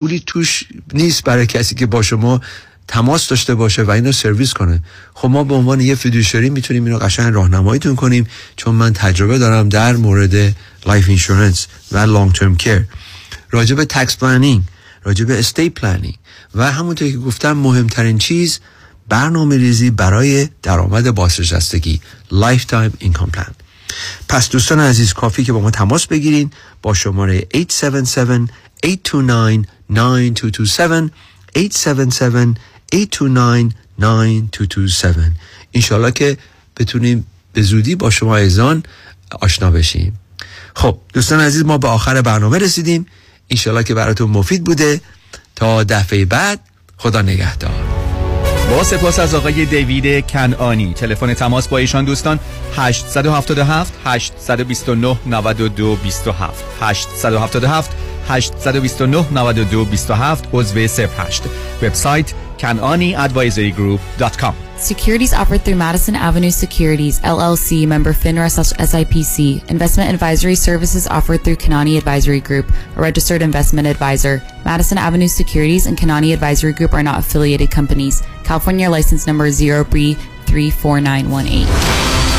پولی توش نیست برای کسی که با شما تماس داشته باشه و اینو سرویس کنه. خب ما به عنوان یه fiduciary می‌تونیم اینو قشنگ راهنماییتون کنیم چون من تجربه دارم در مورد life insurance و long term care راجع به tax planning راجع به estate planning و همونطور که گفتم مهمترین چیز برنامه ریزی برای درآمد بازنشستگی lifetime income plan پس دوستان عزیز کافی که با ما تماس بگیرین با شماره 877 829 9227 877 829 9227 انشالله که بتونیم به زودی با شما ایزان آشنا بشیم. خب دوستان عزیز ما به آخر برنامه رسیدیم. انشالله که براتون مفید بوده. تا دفعه بعد خدا نگهدار. با سپاس از آقای دیوید کنانی تلفن تماس با ایشان دوستان 877 829 92 27 877 829 92 27 عضو 08 وبسایت kananiadvisorygroup.com Securities offered through Madison Avenue Securities, LLC, member FINRA SIPC. Investment advisory services offered through Kanani Advisory Group, a registered investment advisor. Madison Avenue Securities and Kanani Advisory Group are not affiliated companies. California license number 0B34918.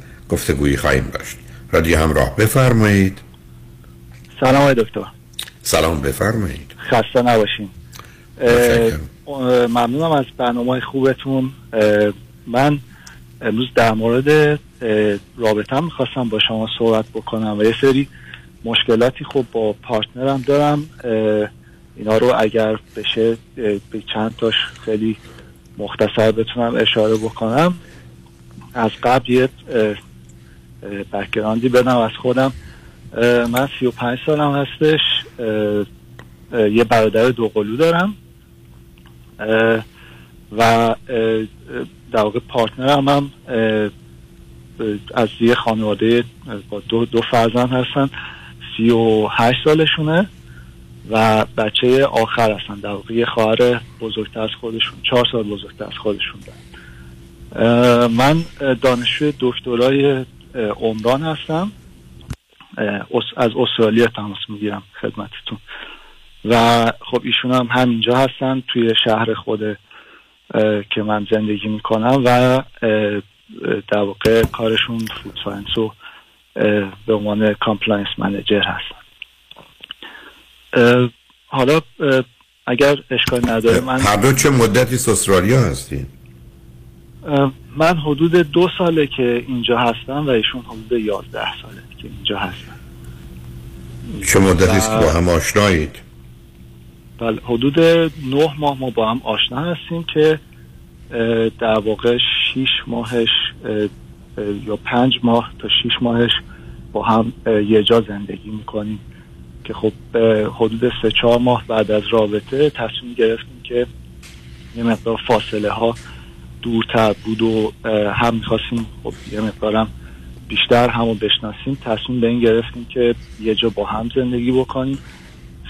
گفتگویی خواهیم داشت. رادیو همراه بفرمایید. سلام دکتر. سلام بفرمایید. خسته نباشین. ممنونم از برنامه خوبتون. من امروز در مورد رابطه می‌خواستم با شما صحبت بکنم و یه سری مشکلاتی خب با پارتنرم دارم. اینا رو اگر بشه به چند تاش خیلی مختصر بتونم اشاره بکنم. از قبل یه background ی بدم از خودم. من سی و پنج سالم هستش. یه برادر دوقلو دارم. و در واقع partner م هم از یه خانواده با دو, دو فرزند هستن. سی و هشت سالشونه و بچه آخر هستن. در واقع یه خواهر بزرگتر از خودشون چهار سال بزرگتر از خودشون دارن. من دانشجوی دکترای عمران هستم. از استرالیا تماس می‌گیرم خدمتتون. و خب ایشون هم همینجا هستن توی شهر خود که من زندگی می‌کنم و در واقع کارشون food science و به عنوان compliance manager هستم اه، حالا اگر اشکال نداره من هر دو چه مدتی استرالیا هستین؟ من حدود دو ساله که اینجا هستم و ایشون حدود یازده ساله که اینجا هستم. چه مدتی است که با هم آشنایید؟ بله حدود نه ماه ما با هم آشنا هستیم که در واقع شیش ماهش اه، اه، یا پنج ماه تا شیش ماهش با هم یه جا زندگی می‌کنیم که خب حدود سه چهار ماه بعد از رابطه تصمیم گرفتیم که یه مقدار فاصله ها دورتر بود و هم می‌خواستیم خب یه مقدارم بیشتر همو بشناسیم تصمیم به این گرفتیم که یه جا با هم زندگی بکنیم.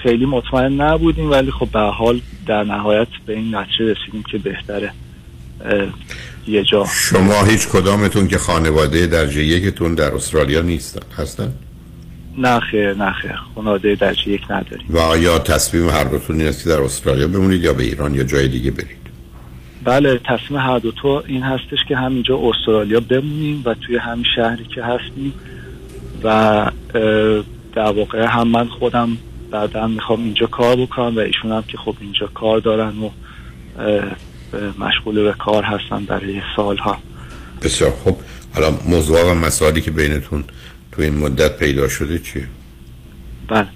خیلی مطمئن نبودیم ولی خب به حال در نهایت به این نتیجه رسیدیم که بهتره یه جا. شما هیچ کدامتون که خانواده درجه یکتون در استرالیا نیستن هستن؟ نه خیر نه خیر. خانواده درجه یک نداریم. و آیا تصمیم هر دوتون این است که در استرالیا بمونید یا به ایران یا جای دیگه برید؟ بله تصمیم هر دو تو این هستش که همینجا استرالیا بمونیم و توی همین شهری که هستیم و در واقع هم من خودم بعدا می‌خوام اینجا کار بکنم و ایشون هم که خب اینجا کار دارن و مشغول به کار هستن برای سالها. بسیار خوب. حالا موضوع و مسائلی که بینتون تو این مدت پیدا شده چیه؟ بله.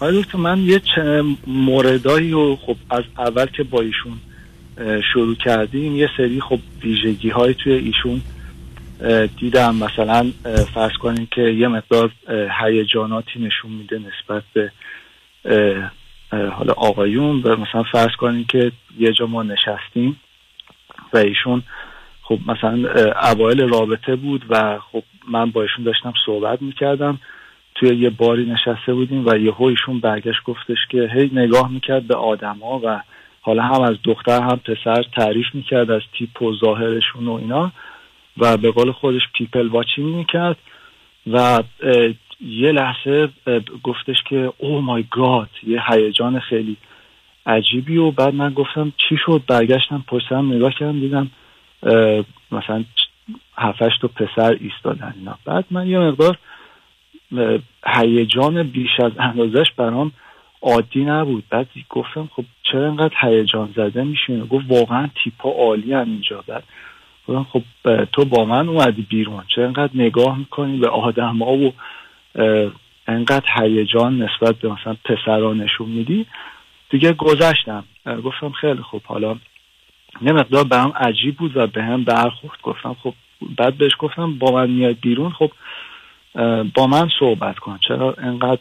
دکتر من یه چه موردایی رو خب از اول که با ایشون شروع کردیم. یه سری خب ویژگی های توی ایشون دیدم. مثلا فرض کنیم که یه مقدار هیجاناتی نشون میده نسبت به حالا آقایون و مثلا فرض کنیم که یه جا ما نشستیم و ایشون خب مثلا اوایل رابطه بود و خب من با ایشون داشتم صحبت می‌کردم. توی یه باری نشسته بودیم و یهو ایشون برگشت گفتش که هی نگاه می‌کرد به آدما و حالا هم از دختر هم پسر تعریف می‌کرد از تیپ و ظاهرشون و اینا و به قول خودش people watching می‌کرد و یه لحظه گفتش که oh my god یه هیجان خیلی عجیبی و بعد من گفتم چی شد؟ برگشتم پشتم نگاه کردم دیدم مثلا هفتش تا پسر ایستادن اینا. بعد من یه مقدار هیجان بیش از اندازش برام عادی نبود. بعد گفتم خب چرا انقدر هیجان زده میشین گفت واقعا تیپا عالین اینجا. گفتم خب تو با من اومدی بیرون. چرا انقدر نگاه می‌کنی به آدم ها و انقدر هیجان نسبت به مثلا پسرا نشون میدی؟ دیگه گذشتم. گفتم خیلی خوب. حالا یه مقدار برام عجیب بود و به هم برخورد. گفتم خب بعد بهش گفتم با من میاد بیرون. خب با من صحبت کن. چرا انقدر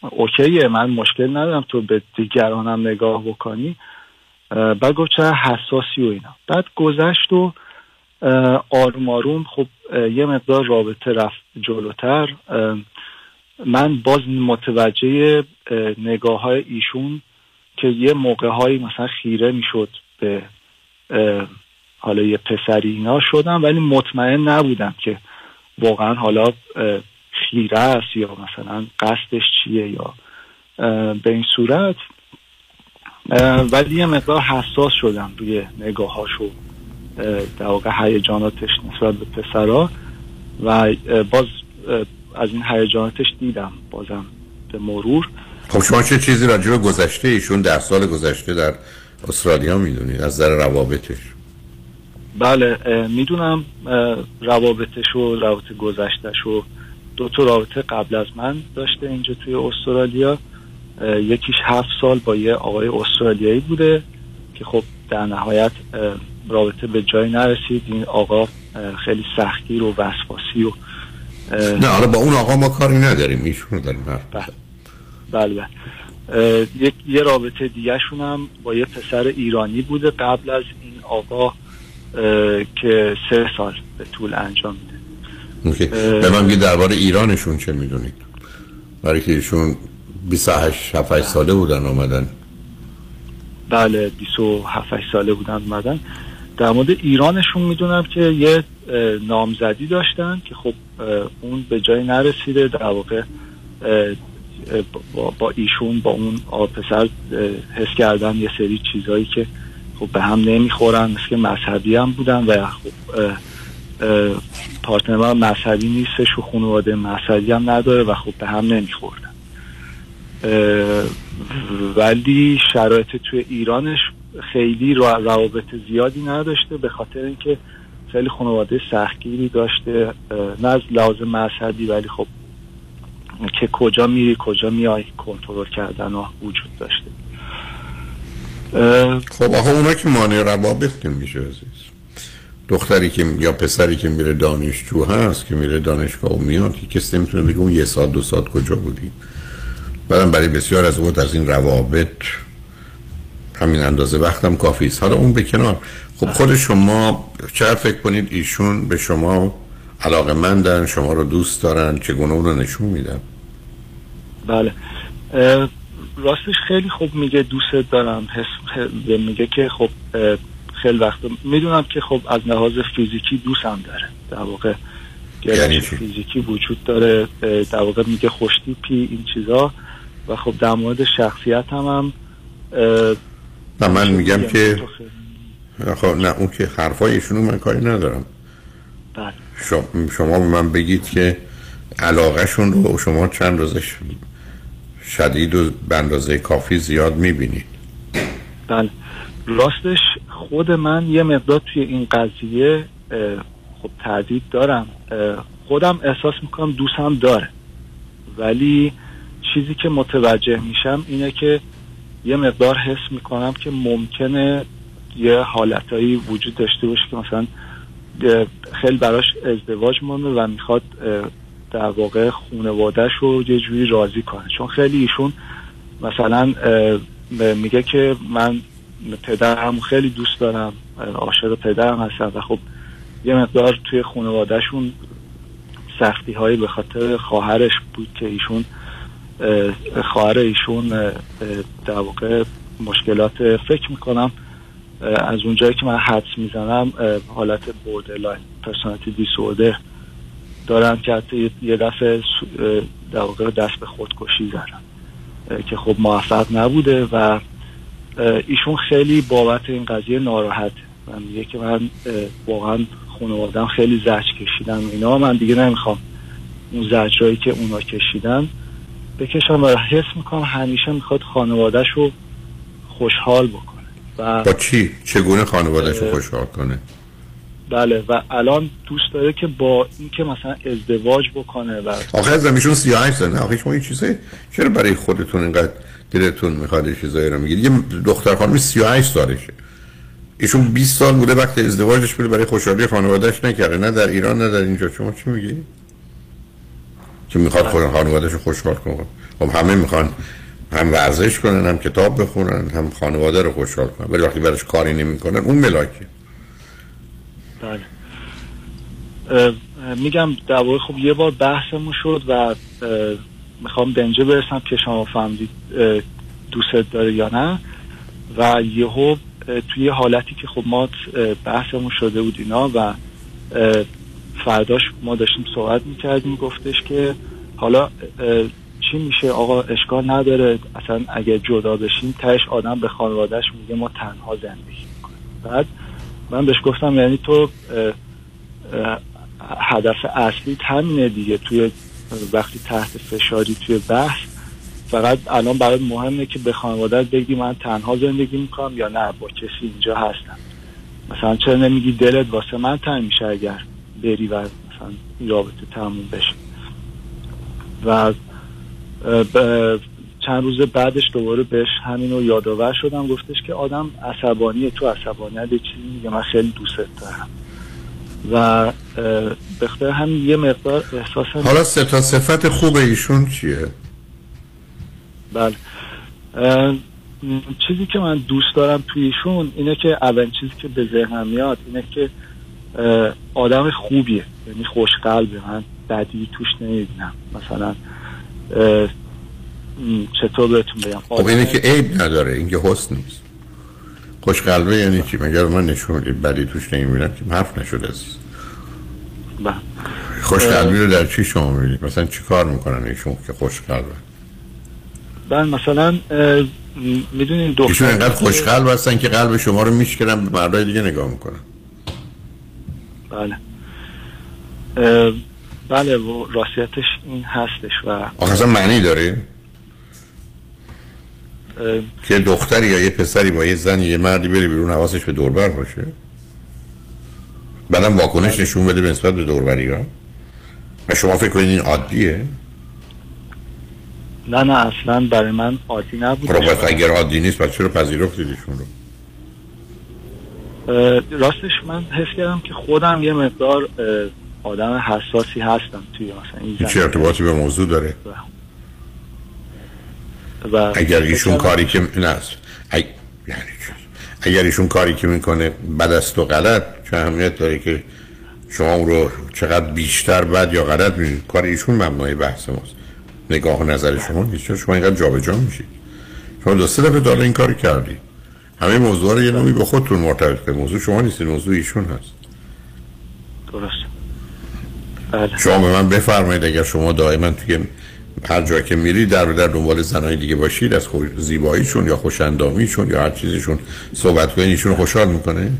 اوکیه من مشکل ندارم تو به دیگرانم نگاه بکنی. بعد گفت چرا حساسی و اینا. بعد گذشت و آروم آروم خب یه مقدار رابطه رفت جلوتر. من باز متوجه نگاه های ایشون که یه موقع هایی مثلا خیره می‌شد به حالا یه پسری اینا شدم ولی مطمئن نبودم که واقعا حالا اه، خیره است یا مثلا قصدش چیه یا به این صورت ولی یه مقدار حساس شدم روی نگاهاش و در واقع هیجاناتش نسبت به پسرا و باز از این هیجاناتش دیدم بازم به مرور. خب شما چه چیزی راجع به گذشته ایشون در سال گذشته در استرالیا می‌دونید؟ از نظر روابطش. بله می‌دونم روابطش و روابط گذشتش و دو تا رابطه قبل از من داشته اینجا توی استرالیا. یکیش هفت سال با یه آقای استرالیایی بوده که خب در نهایت رابطه به جای نرسید. این آقا خیلی سختگیر و وسواسی و نه حالا با اون آقا ما کاری نداریم. ایشون رو داریم بله. بله بله. یک یه رابطه دیگه هم با یه پسر ایرانی بوده قبل از این آقا که سه سال به طول انجام میده. به من بگید درباره ایرانشون چه می‌دونید؟ برای که ایشون 28 7 ساله بودن آمدن بله 27 ساله بودن اومدن. در مورد ایرانشون می‌دونم که یه نامزدی داشتن که خب اون به جای نرسیده در واقع با, ایشون با اون پسر حس کردن یه سری چیزهایی که خب به هم نمی‌خورن مثل که مذهبی هم بودن و خب پارتنر من مذهبی نیستش و خانواده مذهبی هم نداره و خب به هم نمیخوردن ولی شرایط توی ایرانش خیلی روابط زیادی نداشته به خاطر اینکه خیلی خانواده سختگیری داشته. نه از لحاظ مذهبی ولی خب که کجا میری کجا میای کنترل کردن و وجود داشته. خب آخه اونا که مانع روابط میشه عزیز. دختری که یا پسری که میره دانشجو هست که میره دانشگاه و میاد کسی نمی‌تونه بگه اون یه سال دو سال کجا بودی. بعدم برای بسیار از اوقات از این روابط همین اندازه وقتم کافی است. حالا اون به کنار. خب خود شما چقدر فکر کنید ایشون به شما علاقه مندن شما رو دوست دارن چگونه اون رو نشون میدن؟ بله. راستش خیلی خوب میگه دوست دارم. حس میگه که خب خیلی وقت می‌دونم که خب از لحاظ فیزیکی دوستم داره. در واقع یعنی فیزیکی وجود داره در واقع میگه خوشتیپی این چیزا و خب در مورد شخصیت هم هم نه من میگم که خب نه اون که حرفای ایشونو من کاری ندارم. بله. شما به من بگید که علاقهشون رو شما چند روزش شدید و به اندازه کافی زیاد می‌بینید بله. راستش خود من یه مقدار توی این قضیه خب تردید دارم. خودم احساس می‌کنم دوستم داره. ولی چیزی که متوجه میشم اینه که یه مقدار حس می‌کنم که ممکنه یه حالتهایی وجود داشته باشه که مثلا خیلی براش ازدواج مونده و می‌خواد در واقع خونوادهش رو یه جوری راضی کنه. چون خیلی ایشون مثلا میگه که من پدرم خیلی دوست دارم عاشق پدرم هستم و خب یه مقدار توی خانوادهشون سختی هایی به خاطر خواهرش بود که ایشون خواهر ایشون در واقع مشکلات فکر می‌کنم از اونجایی که من حدس می‌زنم حالت borderline personality disorder دارن که حتی یه دفعه در واقع دست به خودکشی زدن که خب موفق نبوده و ایشون خیلی بابت این قضیه ناراحت. و میگه که من واقعا خانوادم خیلی زجر کشیدن اینا. من دیگه نمی‌خوام اون زجرهایی که اونا کشیدن بکشم و حس می‌کنم همیشه می‌خواد خانوادهش رو خوشحال بکنه. و با چی؟ چگونه خانوادهش رو خوشحال کنه؟ بله و الان دوست داره که با اینکه مثلا ازدواج بکنه و آخه از ایشون 38 سنه آخه شما این چیزه؟ چرا برای خودتون اینقدر دلتون می‌خواد چیزایی رو میگید. یه دختر خانم 38 سالشه. ایشون 20 سال بوده وقت ازدواجش بوده برای خوشحالی خانوادهش نکرده. نه در ایران نه در اینجا. شما چی میگی؟ که می‌خواد خود خانوادهش خوشحال کنه؟ خب همه می‌خوان هم ورزش کنن هم کتاب بخونن هم خانواده رو خوشحال کنن. ولی وقتی براش کاری نمی‌کنن اون ملاکه. بله. میگم در واقع خب یه بار بحثمون شد و می‌خوام به اینجا برسم که شما فهمدید دوست داره یا نه. و یهو توی حالتی که خب ما بحثمون شده بود اینا و فرداش ما داشتیم صحبت می‌کردیم گفتش که حالا چی میشه؟ آقا اشکال نداره. اصلا اگه جدا بشیم تش آدم به خانوادهش میگه ما تنها زندگی می‌کنیم. بعد من بهش گفتم یعنی تو هدف اصلی همینه دیگه. توی وقتی تحت فشاری توی بحث فقط الان برای مهمه که به خانواده بگی من تنها زندگی می‌کنم یا نه با کسی اینجا هستم. مثلا چرا نمیگی دلت واسه من تنگ میشه اگر بری و مثلا رابطه تموم بشه؟ و چند روز بعدش دوباره بهش همین رو یادآور شدم گفتش که آدم عصبانیه تو عصبانیت چیزی میگه من خیلی دوست دارم. و بخاطر همین یه مقدار احساس حالا سه تا صفت خوب ایشون چیه؟ بله. چیزی که من دوست دارم توی ایشون اینه که اولین چیزی که به ذهنم میاد اینه که آدم خوبیه. یعنی خوشقلبه. من بدی توش نمی‌دونم مثلا چطور بهتون بگم؟ خب اینه که عیب نداره. اینکه حسن نیست. خوشقلبه یعنی چی؟ مگر من نشون بدی توش نمی‌بینم. که حرف نشده عزیز بله. خوشقلبی رو در چی شما می‌بینید؟ مثلا چی کار می‌کنن ایشون که خوشقلبه؟ بله مثلا می‌دونین دختر ایشون اینقدر خوشقلب هستن که قلب شما رو میشکنن به مردای دیگه نگاه می‌کنن. بله. بله و راستیتش این هستش و آخه اصلا معنی داره؟ که دختری یا یه پسری با یه زن یه مردی بری بیرون حواسش به دوربر باشه. بعدم واکنش نشون بده به نسبت به دوربری ها. و شما فکر کنید این عادیه؟ نه نه اصلا برای من عادی نبود خب پس اگر عادی نیست پس چرا پذیرفتید ایشون رو؟ راستش من حس کردم که خودم یه مقدار آدم حساسی هستم توی مثلا این چه. ارتباطی به موضوع داره؟ و اگر ایشون کاری که نه است اگ... یعنی چی؟ اگر ایشون کاری که می‌کنه بد است و غلط چه اهمیت داره که شما اون رو چقدر بیشتر بد یا غلط می‌دونید کار ایشون مبنای بحث ماست. نگاه و نظر شما نیست چرا شما اینقدر جابجا میشید. شما دو سه دفعه داره این کاری کردی. همه موضوع رو یه نوعی به خودتون مرتبط کنید. موضوع شما نیست موضوع ایشون هست. درست. بله. شما به من بفرمایید اگر شما دائما توی هر جا که میری در و در دنبال زنهای دیگه باشید از خوش زیباییشون یا خوشندامیشون یا هر چیزشون صحبت کنید ایشون خوشحال می‌کنه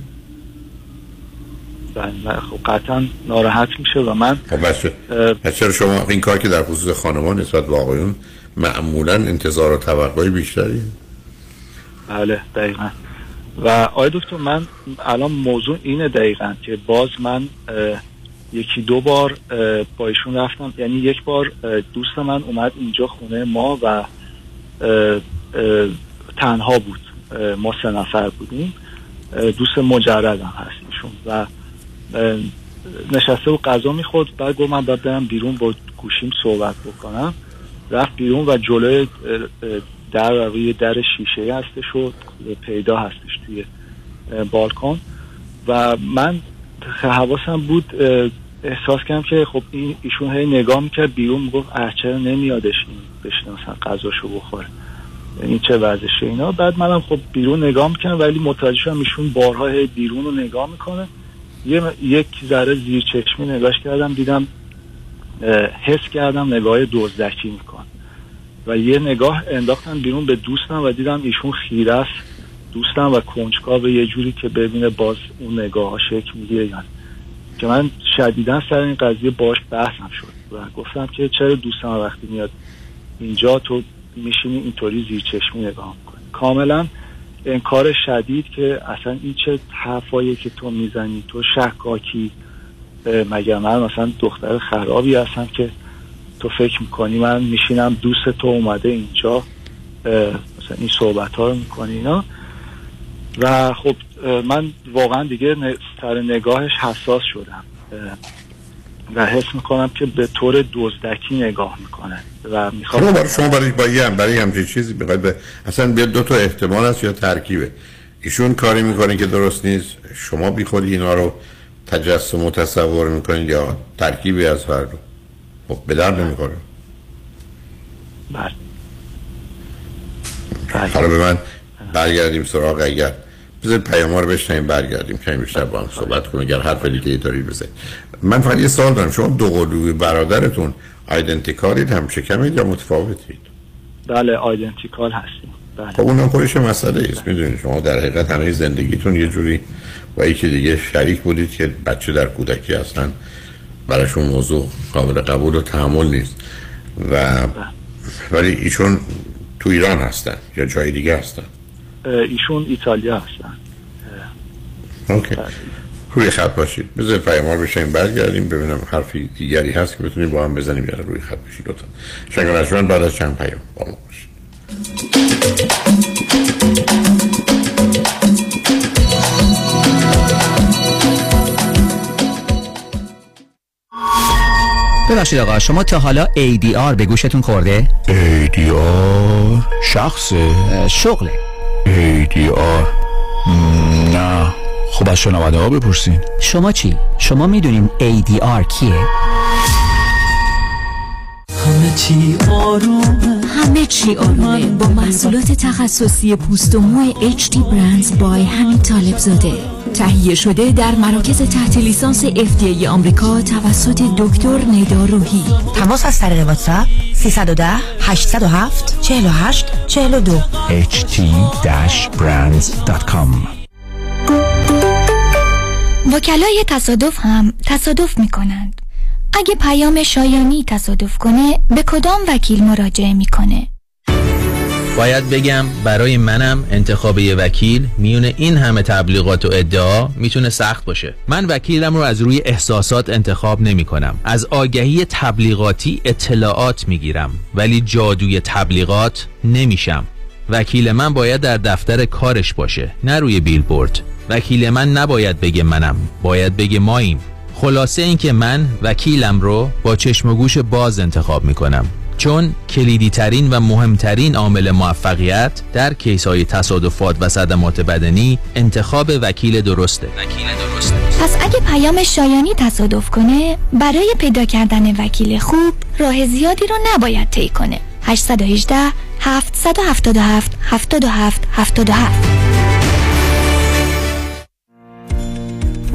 بله خب قطعا ناراحت میشه و من خب چرا شما این کار که در خصوص خانمان نسبت به آقایون معمولا انتظار و توقعی بیشتری؟ بله دقیقا. و آقای دکتر من الان موضوع اینه دقیقا که باز من یکی دو بار با ایشون رفتم. یعنی یک بار دوست من اومد اینجا خونه ما و تنها بود. ما سه نفر بودیم. دوست مجردم هست ایشون و نشسته و غذا می‌خورد. بعد گفت من باید برم بیرون با گوشیم صحبت بکنم. رفت بیرون و جلوی در روی در شیشه هستش و پیدا هستش توی بالکن. و من حواسم بود احساس کردم که خب این ایشون هی نگاه می‌کرد بیرون می‌گفت اه چرا نمیادش بشنه مثلا غذاشو بخوره؟ این چه وضعشه اینا؟ بعد منم خب بیرون نگاه می‌کنم ولی متوجه شدم ایشون بارها هی بیرون رو نگاه می‌کنه. یه یک ذره زیر چشمی نگاش کردم دیدم حس کردم نگاه دزدکی میکن و یه نگاه انداختم بیرون به دوستم و دیدم ایشون خیره است. دوستم و کنجکاو یه جوری که ببینه باز اون نگاه ها شکل می‌گیره یا نه. که من شدیدا سر این قضیه باش بحثم شد و گفتم که چرا دوستم وقتی میاد اینجا تو میشینی اینطوری زیر چشمی نگاه می‌کنی کاملا انکار شدید که اصلا این چه حرفایی که تو می‌زنی تو شکاکی مگر من مثلا دختر خرابی هستم که تو فکر می‌کنی من میشینم دوست تو اومده اینجا مثلا این صحبت ها رو می‌کنی اینا و خب من واقعا دیگه سر نگاهش حساس شدم و حس می‌کنم که به طور دزدکی نگاه می‌کنه و شما می‌خوام برای شما برای با یه برای همچین چیزی بخواید به اصلا به دو تا احتمال هست یا ترکیبه. ایشون کاری می‌کنه که درست نیست. شما بی خودی اینا رو تجسم و تصور می‌کنید یا ترکیبی از هر دو؟ خب به درد نمی‌خوره. بله. حالا به من برگردیم سراغ اگر بذارید پیام رو بشنیم برگردیم. کمی بیشتر با هم صحبت کنیم اگر حرف دیگه دارید بزنید. من فقط یه سوال دارم. شما دو قلوی برادرتون آیدنتیکالید هم شکمید یا متفاوتید؟ بله آیدنتیکال هستیم. بله. خب اونم خودش مسئله است. می‌دونید شما در حقیقت همه زندگیتون یه جوری با یکی دیگه شریک بودید که بچه در کودکی هستن. براشون موضوع قابل قبول و تحمل نیست. و ولی ایشون تو ایران هستن یا جای دیگه هستن. ایشون ایتالیا هستن. اوکی. روی خط باشید. بذار پیامار بشیم برگردیم ببینم حرفی دیگری هست که بتونیم با هم بزنیم یا روی خط بشید لطفا. شنگ بعد از چند پیام. با ما باشید. ببخشید آقا شما تا حالا ADR به گوشتون خورده؟ ADR شخصه. شغله. ADR نه خب از شنونده ها بپرسین شما چی؟ شما می‌دونین ADR کیه؟ همه چی آرومه. همه چی آرومه. با محصولات تخصصی پوست و مو HD Brands بای همین طالب زاده. تهیه شده در مراکز تحت لیسانس FDA آمریکا توسط دکتر ندا روحی. تماس از طریق واتساپ 310 807 48 42 ht-brands.com وکلای تصادف هم تصادف می کنند اگه پیام شایانی تصادف کنه به کدام وکیل مراجعه می‌کنه؟ باید بگم برای منم انتخاب یه وکیل میون این همه تبلیغات و ادعا می‌تونه سخت باشه. من وکیلم رو از روی احساسات انتخاب نمی کنم از آگهی تبلیغاتی اطلاعات می‌گیرم ولی جادوی تبلیغات نمیشم. وکیل من باید در دفتر کارش باشه نه روی بیلبورد. وکیل من نباید بگه منم باید بگه ماییم. خلاصه اینکه من وکیلم رو با چشم و گوش باز انتخاب می‌کنم. چون کلیدی ترین و مهمترین عامل موفقیت در کیس های تصادفات و صدمات بدنی انتخاب وکیل درسته. وکیل درسته. پس اگه پیام شایانی تصادف کنه برای پیدا کردن وکیل خوب راه زیادی رو نباید طی کنه. 818 777 77 77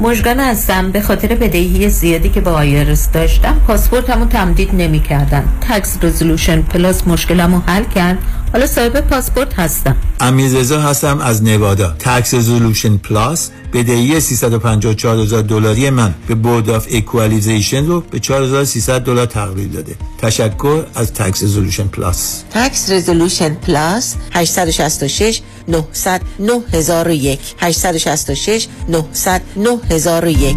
مشگان هستم. به خاطر بدهی زیادی که با آیرس داشتم پاسپورتمو تمدید نمی کردن تکس رزولوشن پلاس مشکلمو حل کرد. حالا صاحب پاسپورت هستم. امیرزا هستم از نوادا. تکس رزولوشن پلاس بدهی 354000 دلاری من به بورد آف اکوالیزیشن رو به 4300 دلار تقلیل داده. تشکر از Tax Resolution Plus Tax Resolution Plus 866 900 9001 866 900 9001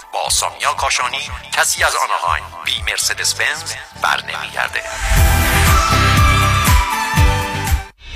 با سامیا کاشانی کسی از آنهایم بی مرسدس بنز بر نمیگرده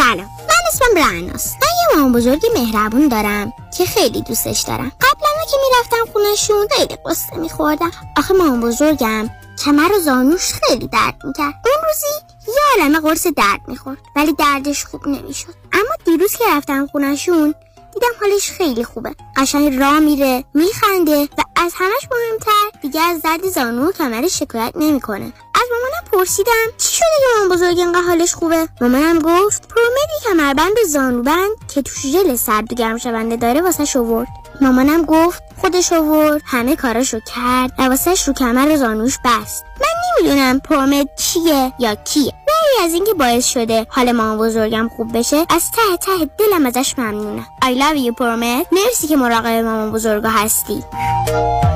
سلام. من اسمم رعناست. من یه مامان بزرگی مهربون دارم که خیلی دوستش دارم. قبلا که می‌رفتم خونشون خیلی قصه میخوردم. آخه مامان بزرگم کمر و زانوش خیلی درد می‌کرد. اون روزی یه عالمه قرص درد می‌خورد ولی دردش خوب نمی‌شد. اما دیروز که رفتم خونشون دیدم حالش خیلی خوبه. قشنگ را میره میخنده و از همش مهمتر دیگه از درد زانو و کمرش شکایت نمی‌کنه. از مامانم پرسیدم چی شده که مامان بزرگ اینقدر حالش خوبه؟ مامانم گفت پرومدی کمربند زانوبند که توش ژل سرد و گرم شونده داره واسه شورد مامانم گفت خودش آورد. همه کاراشو کرد. و واسهش رو کمر و زانوش بست. من نمی‌دونم پرومد چیه یا کیه. ولی از اینکه باعث شده حال مامان بزرگم خوب بشه از ته ته دلم ازش ممنونم I love you پرومد مرسی که مراقب مامان بزرگا هستی.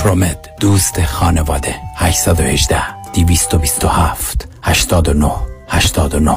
پرومد دوست خانواده. 818 227 89 89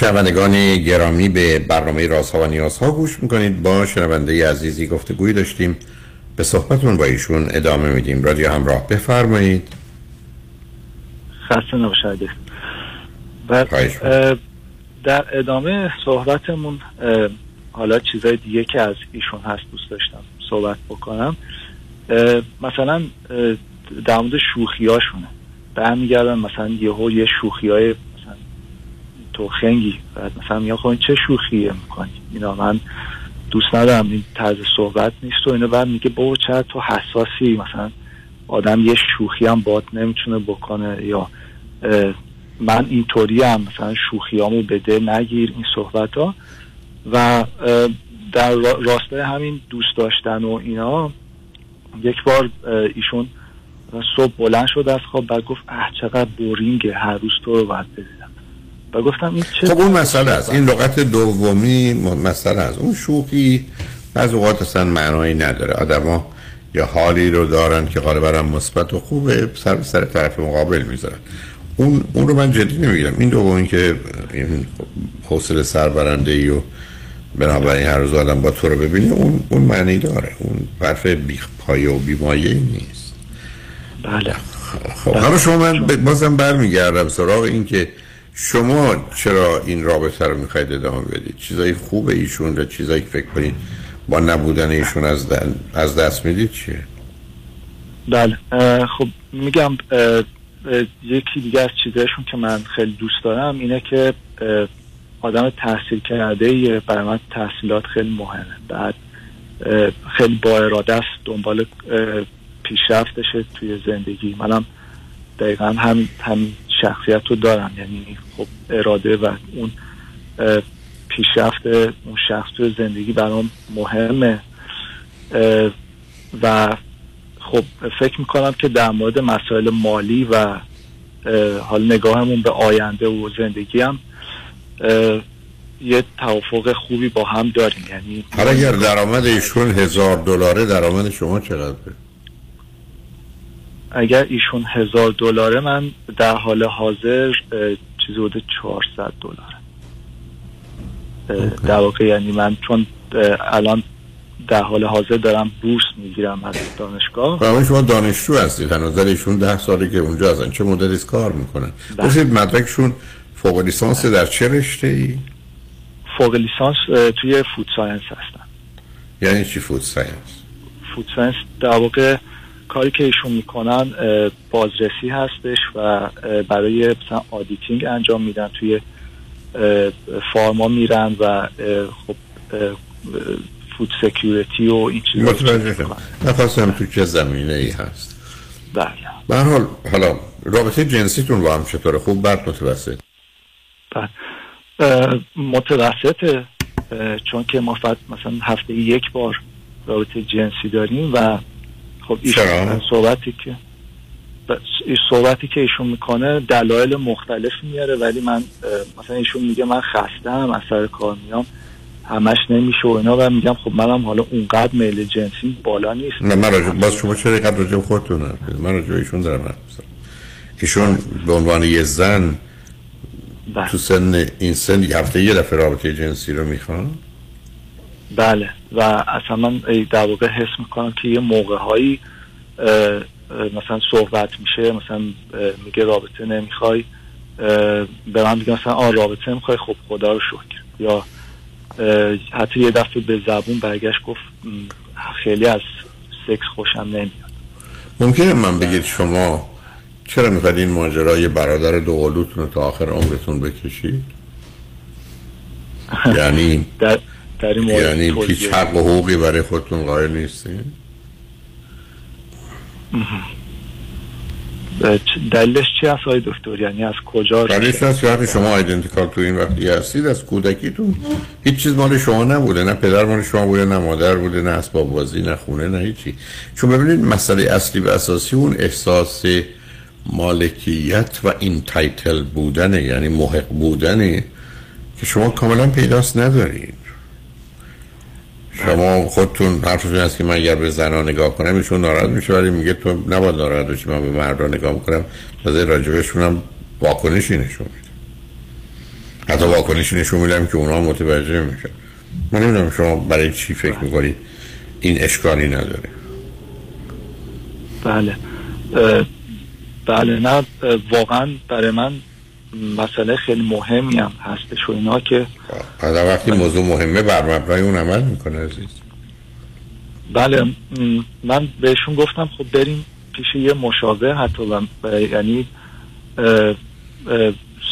شنوندگان گرامی به برنامه رازها و نیازها گوش می‌کنید. با شنونده عزیزی گفتگوی داشتیم. به صحبتون با ایشون ادامه میدیم. رادیو همراه بفرمایید. خسته نباشید. در ادامه صحبتمون حالا چیزای دیگه که از ایشون هست دوست داشتم صحبت بکنم. مثلا در مورد شوخی هاشونه برمیگردن مثلا یهو یه شوخی های تو خنگی بعد مثلا میگم خب این چه شوخیه می‌کنی؟ اینا من دوست ندارم این طرز صحبت نیست و اینا. بعد میگه بابا چرا تو حساسی؟ مثلا آدم یه شوخی هم باد نمی‌تونه بکنه یا من اینطوری هم مثلا شوخیامو به دل نگیر این صحبت ها و در را- راستای همین دوست داشتن و اینا یک بار ایشون صبح بلند شد از خواب بعد گفت اه چقدر بورینگه هر روز تو رو باید و گفتم این چه خب اون مسئله است. این لغت دومی مسئله است. اون شوخی بعض اوقات اصلا معنایی نداره. آدما یا حالی رو دارن که غالبا هم مثبت و خوبه سر به سر طرف مقابل می‌ذارن. اون اون رو من جدی نمی‌گیرم این دومی که این حوصله سربرنده ای و بنابراین هر روز آدم با تو رو ببینی اون اون معنی داره. اون حرف بی پایه و بیمایه نیست. بله. خب حالا شما من بازم برمیگردم سراغ این که شما چرا این رابطه رو می‌خواید ادامه بدید؟ چیزای خوب ایشون و چیزایی که فکر کنید. با نبودن ایشون از, از دست می‌دید چیه؟ بله. خب میگم یکی دیگه از چیزایشون که من خیلی دوست دارم اینه که آدم تحصیل کرده. برای من تحصیلات خیلی مهمه. بعد خیلی با اراده است دنبال پیشرفتشه توی زندگی. منم دقیقا همین همین شخصیت رو دارم یعنی خب اراده و اون پیشرفت اون شخص توی زندگی برام مهمه. و خب فکر می‌کنم که در مورد مسائل مالی و حال نگاهمون به آینده و زندگی هم یه توافق خوبی با هم داریم. یعنی حالا اگر درآمد ایشون هزار دلاره درآمد شما چقدره؟ اگر ایشون هزار دلاره من در حال حاضر چیزی بوده 400 دلار در واقع یعنی من چون الان در حال حاضر دارم بورس می‌گیرم از دانشگاه. برای شما دانشجو هستید. هنوز در ایشون ده ساله که اونجا هستن. چه مدتی کار می‌کنن؟ گفتید مدرکشون فوق لیسانس در چه رشته ای؟ فوق لیسانس توی food science هستن یعنی چی food science؟ food science در واقع کاری که ایشون می‌کنن بازرسی هستش و برای مثلا auditing انجام میدن توی farm ا میرن و خب فود سکیوریتی و این چیزا نخواستم تو چه زمینه ای هست. بله. به حال حالا رابطه جنسیتون با هم چطوره؟ خوب بد متوسط؟ بله. متوسطه چون که ما فقط مثلا هفته یک بار رابطه جنسی داریم و خب ایشون؟ صحبتی که صحبتی که ایشون می‌کنه دلایل مختلف میاره ولی من مثلا ایشون میگه من خستم از سر کار میام همش نمیشه و اینا و میگم خب منم حالا اونقدر میل جنسی بالا نیست نه من راجع باز شما چرا اینقدر راجع به خودتون؟ من راجع به ایشون دارم حرف. ایشون به عنوان یه زن تو سن این سن یه هفته یه دفعه رابطه جنسی رو می‌خوان بله. و اصلا من در واقع حس می‌کنم که یه موقع هایی مثلا صحبت میشه مثلا میگه رابطه نمی‌خوای به من میگه مثلا آه رابطه نمی‌خوای خب خدا رو شکر. یا حتی یه دفعه به زبون برگشت گفت خیلی از سکس خوشم نمیاد. ممکنه من بگید شما چرا می‌خواید این ماجرای برادر دوقلوتون رو تا آخر عمرتون بکشید؟ یعنی در در این مورد یعنی هیچ حق و حقوقی برای خودتون قائل نیستین؟ دلیلش چی هست آقای دکتر؟ یعنی از کجا دلیلش هست که وقتی شما identical twin وقتی هستید از کودکیتون هیچ چیز مال شما نبوده. نه پدر مال شما بوده نه مادر بوده نه اسباب بازی نه خونه نه هیچی. چون ببینید مسئله اصلی و اساسی اون احساس مالکیت و entitle بودنه یعنی محق بودنه که شما کاملا پیداست ندارید. شما خودتون حرفتون هست که من اگر به زنها نگاه کنم ایشون ناراحت میشه ولی میگه تو نباید ناراحت باشی من به مردا نگاه می‌کنم تازه راجبشون هم واکنشی نشون میده. حتی واکنشی نشون میدم که اونا متوجه میشن. من نمی‌دونم شما برای چی فکر می‌کنید این اشکالی نداره. بله. بله نه واقعا برای من مسئله خیلی مهمی هم هستش و اینا که بعد وقتی موضوع مهمه بر مبنای اون عمل می‌کنه عزیز. بله من بهشون گفتم خب بریم پیش یه مشاور حتی یعنی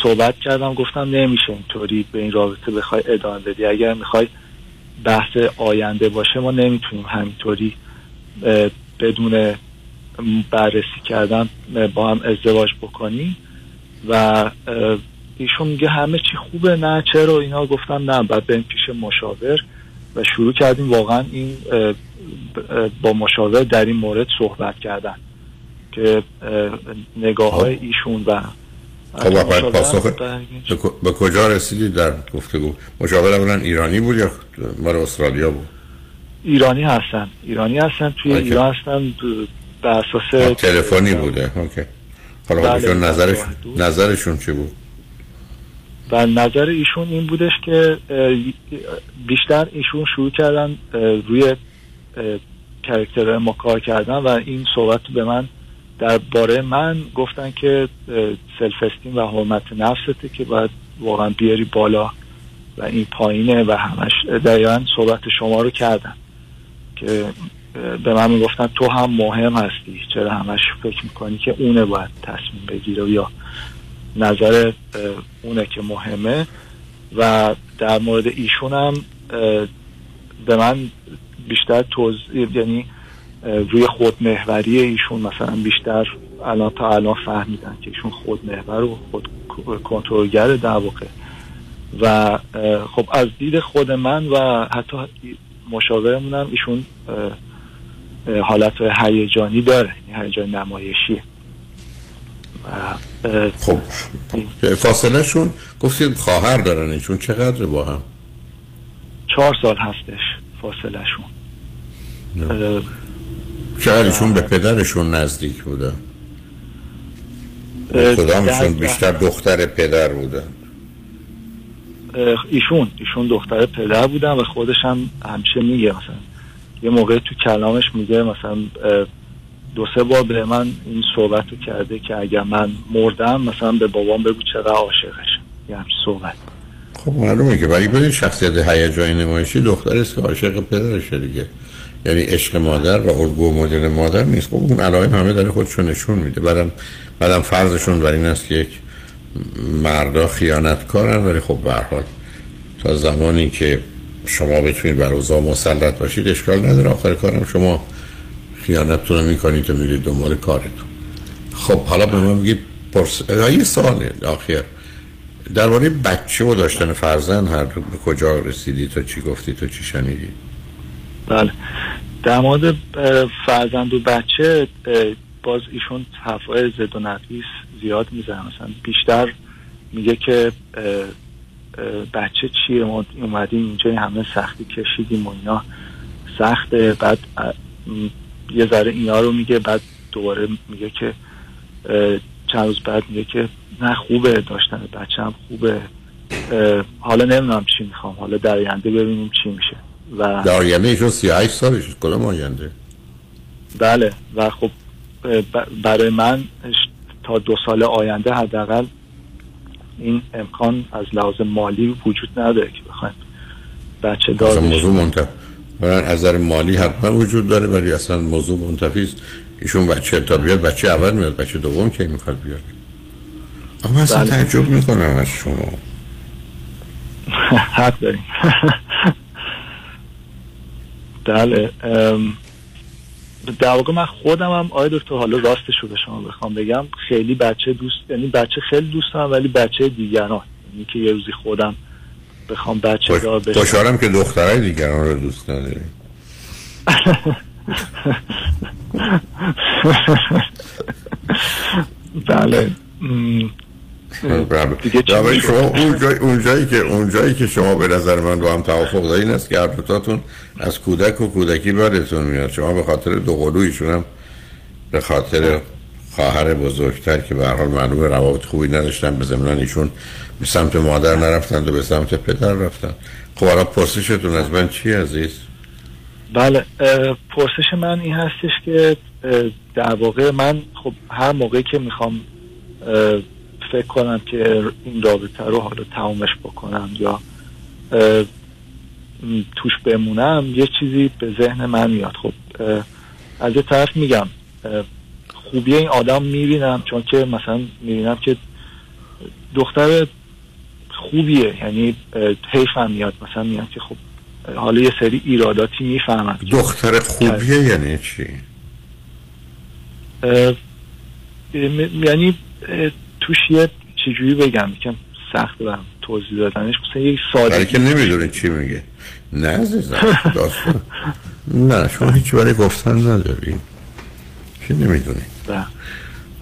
صحبت کردم گفتم نمیشه اینطوری به این رابطه بخوای ادامه بدی. اگر می‌خوای بحث آینده باشه ما نمی‌تونیم همینطوری بدون بررسی کردن با هم ازدواج بکنیم. و ایشون میگه همه چی خوبه نه چرا اینا گفتم نه. بعد بریم پیش مشاور و شروع کردیم واقعا این با مشاور در این مورد صحبت کردن که اه، نگاه های ایشون و خب پاسخ به کجا رسیدی در گفتگو مشاور اولا ایرانی بود یا مال استرالیا بود؟ ایرانی هستن. ایرانی هستن توی اوکی. ایران هستن به اساس تلفنی بوده. اوکی حالا بله، خودشون بله. نظرشون چی بود و نظر ایشون این بودش که بیشتر ایشون شروع کردن روی character ما کار کردن و این صحبت به من درباره من گفتن که اه، self-esteem و حرمت نفسته که باید واقعا بیاری بالا و این پایینه و همش دقیقا صحبت شما رو کردن که به من می‌گفتن تو هم مهم هستی. چرا همش فکر می‌کنی که اونه باید تصمیم بگیره یا نظر اونه که مهمه؟ و در مورد ایشون هم به من بیشتر توضیح یعنی روی خودمحوری ایشون مثلا بیشتر الان تا الان فهمیدن که ایشون خودمحور و خود کنترلگر در واقع. و خب از دید خود من و حتی مشاورمون هم ایشون حالت هیجانی داره یعنی هیجان نمایشی. خب. فاصله شون گفتید خواهر دارن ایشون چقدر با هم؟ چهار سال هستش فاصله شون چقدر ایشون به پدرشون نزدیک بودن. کدامشون بیشتر دختر پدر بودن. ایشون ایشون دختر پدر بودن و خودش هم همیشه میگه مثلا. یه موقع تو کلامش میگه مثلا دو سه بار به من این صحبت رو کرده که اگر من مردم مثلا به بابام بگو چقدر عاشقش. یه همچین صحبت. خب معلومه که برای ببین شخصیت هیجانی نمایشی دختر است که عاشق پدرشه دیگه. یعنی عشق مادر و الگو مدل مادر نیست. خب اون علائم همه داره خودشون نشون میده. بعدم بعدم فرضشون بر این است که یک مردا خیانتکارن ولی خب به حال تا زمانی که شما بتونید بر اوضاع مسلط باشید اشکال نداره. آخر کارم شما خیانتتون رو می‌کنید و میرید دنبال کارتون. خب حالا به من بگید پرس... یه سواله. آخر. درباره بچه و داشتن فرزند هر به کجا رسیدی؟ تو چی گفتی؟ تو چی شنیدی؟ بله. در مورد فرزند و بچه باز ایشون حرفای زد و نقیص زیاد می‌زنه. مثلا بیشتر میگه که بچه چیه؟ ما اومدیم اینجا این همه سختی کشیدیم و اینا. سخته. بعد یه ذره اینا رو میگه بعد دوباره میگه که چند روز بعد میگه که نه خوبه داشتن بچه هم خوبه حالا نمی‌دونم چی می‌خوام. حالا در آینده ببینیم چی میشه. و در آینده ایشون 38 سالش کدام آینده؟ بله. و خب برای من تا دو سال آینده حداقل این امکان از لحاظ مالی وجود نداره که بخوایم بچه دار. موضوع منتف برای از نظر مالی حتما وجود داره ولی اصلا موضوع منتفی است ایشون بچه تا بیاد بچه اول میاد بچه دوم کی می‌خواد بیاد اما اصلا بله. تعجب می‌کنم از شما حق داریم بله در واقع من خودم هم آقای دکتر حالا راستش رو به شما بخوام بگم خیلی بچه دوست یعنی بچه خیلی دوست دارم ولی بچه دیگران. یعنی که یه روزی خودم بخوام بچه دار بشم خوشحالم که دخترای دیگران رو دوست نداری. بله. م، دیگه شما اون جای اون جایی که اون جایی که شما به نظر من با هم توافق دارین این است که هر دوتاتون از کودک و کودکی بدتون میاد. شما به خاطر دو قلویشون هم به خاطر خواهر بزرگتر که به هر حال معلوم روابط خوبی نداشتن به ضمن ایشون به سمت مادر نرفتند و به سمت پدر رفتن. خب حالا پرسشتون از من چی عزیز؟ بله پرسش من این هستش که در واقع من خب هر موقعی که می‌خوام فکر کنم که این رابطه رو حالا تمومش بکنم یا توش بمونم یه چیزی به ذهن من میاد. خب از یه طرف میگم خوبی این آدم می‌بینم چون که مثلا می‌بینم که دختر خوبیه یعنی حیفم میاد. مثلا میاد که خب حالا یه سری ایراداتی می‌فهمم. دختر خوبیه یعنی چی؟ یعنی توش یه چجوری بگم؟ یکم سخت برم توضیح دادنش. مثلا یک برای ساده که نمی‌دونه چی میگه. نه عزیزم داستان. نه شما هیچ برای گفتن نداری. چی نمی‌دونی؟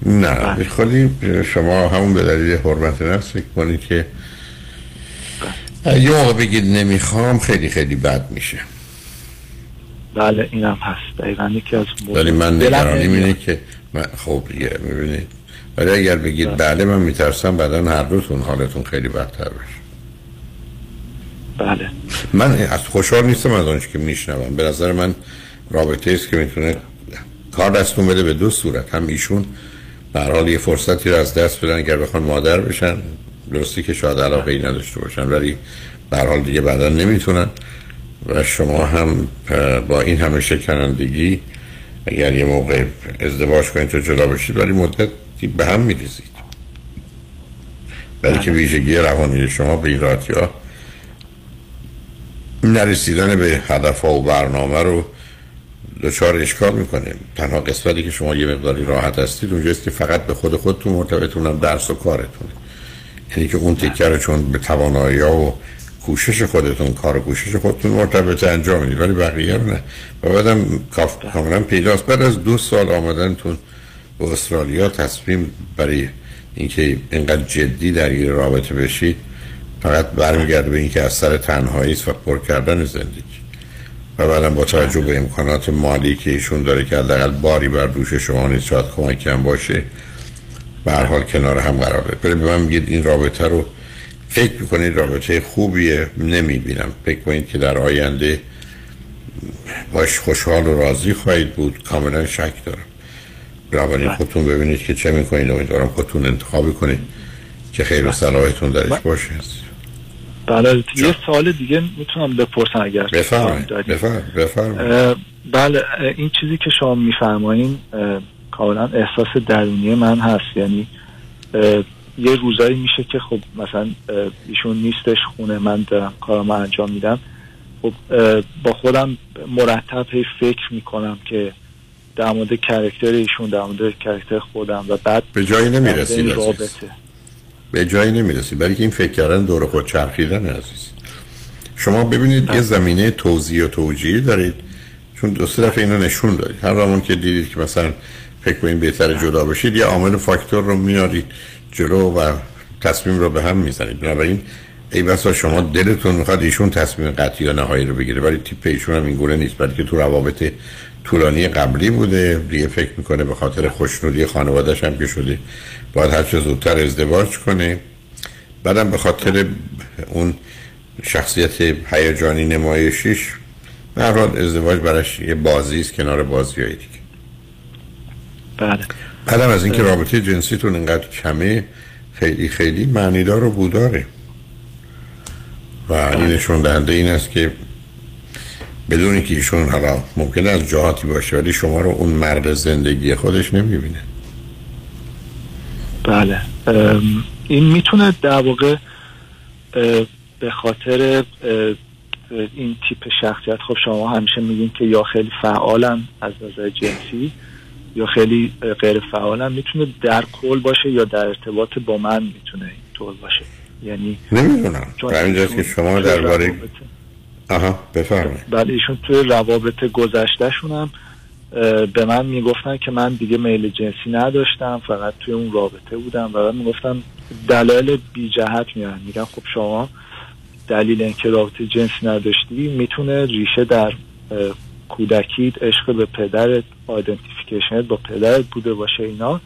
نه خالی شما همون به دلیل حرمت نفس کنید که یه موقع بگید نمی‌خوام خیلی خیلی بد میشه. بله اینم هست. دقیقا یکی از ولی من نگرانیم. اینه که من خب یه می‌بینید. ولی اگر بگید بله. من میترسم بعدا هر دوتون حالتون خیلی بدتر بشه. بله. من از خوشحال نیستم از آنچه که میشنوم. به نظر من رابطه است که می‌تونه کار دستون بده به دو صورت. هم ایشون به حال یه فرصتی رو از دست بدن اگر بخوان مادر بشن. درستی که شاید علاقه ای نداشته باشن ولی به حال دیگه بعدا نمی‌تونن. و شما هم با این همه شکنندگی اگر یه موقع ازدواج کنید تو جدا بشید ولی مدتی به هم میریزید. برای که ویژگی روانی شما به این راحتی ها نرسیدن به هدف و برنامه رو دچار اشکال می‌کنه. تنها قسمتی که شما یه مقداری راحت هستید اونجاست که فقط به خود خودتون مرتبطون هم درس و کارتون یعنی که اون تکه رو چون به توانایی ها و کوشش خودتون کار و کوشش خودتون مرتبط انجام می‌دید. ولی بقیه رو نه. و بعدم کاملا پیداست. بعد از دو سال آمدنتون استرالیا تصمیم برای اینکه اینقدر جدی در این رابطه بشید فقط برمیگرده به اینکه از سر تنهایی است و پر کردن زندگی. و بعدم با توجه به امکانات مالی که ایشون داره که حداقل باری بر دوش شما نیست شاید کمکی هم باشه به حال کنار هم قرار بده ولی به من میگید این رابطه رو فکر می‌کنید رابطه خوبیه؟ نمی‌بینم. فکر کنید که در آینده باش خوشحال و راضی خواهید بود. کاملا شک دارم. بنابراین خودتون ببینید که چه می‌کنید. امیدوارم خودتون انتخابی کنید که خیر و صلاحتون درش باشه. بله. یه سوال دیگه می‌تونم بپرسم اگر بفرمایید. بفرمایید. بله. این چیزی که شما میفرمایین کاملا احساس درونی من هست. یعنی یه روزایی میشه که خب مثلا ایشون نیستش خونه من دارم کارم انجام میدم. خب با خودم مرتب هی فکر می‌کنم که در مورد کرکتر ایشون در مورد کرکتر خودم و بعد به جایی. رابطه. به جایی نمی‌رسید برای که این فکر کردن دور خود چرخیدن عزیز. شما ببینید یه زمینه توضیح و توجیه دارید. چون دو سه دفعه اینو نشون دارید هر زمان که دیدید که مثلا فکر کنید بهتر جدا بشید یه عامل فاکتور رو میارید جلو و تصمیم رو به هم می‌زنید. بنابراین ای بسا شما دلتون می‌خواد ایشون تصمیم قطعی یا نهایی رو بگیره. ولی تیپ ایشون هم این گونه نیست. بلکه تو روابط طولانی قبلی بوده. دیگه فکر می‌کنه به خاطر خوشنودی خانوادهش هم که شده باید هر چه زودتر ازدواج کنه. بعدم به خاطر اون شخصیت هیجانی نمایشیش به هر حال ازدواج براش یه بازی است کنار بازی های دیگه. بله. بعدم از اینکه رابطه جنسیتون اینقدر کمه خیلی خیلی معنیدار و بوداره. و این نشون دهنده این است که بدون که ایشون حالا ممکنه از جهاتی باشه ولی شما رو اون مرد زندگی خودش نمی‌بینه. بله. این می‌تونه در واقع به خاطر این تیپ شخصیت خب شما همیشه میگین که یا خیلی فعالن از نظر جنسی یا خیلی غیر فعالن. می‌تونه در کل باشه یا در ارتباط با من می‌تونه اینطور باشه؟ یعنی نمی‌دونم. چون که شما درباره آها بفرمایید. بله ایشون توی روابط گذشتهشون هم به من می‌گفتن که من دیگه میل جنسی نداشتم فقط توی اون رابطه بودم و من می‌گفتن دلایل بی جهت میارن. میگن خب شما دلیل اینکه رابطه جنسی نداشتی می‌تونه ریشه در کودکیت عشق به پدرت identification ت با پدرت بوده باشه اینا.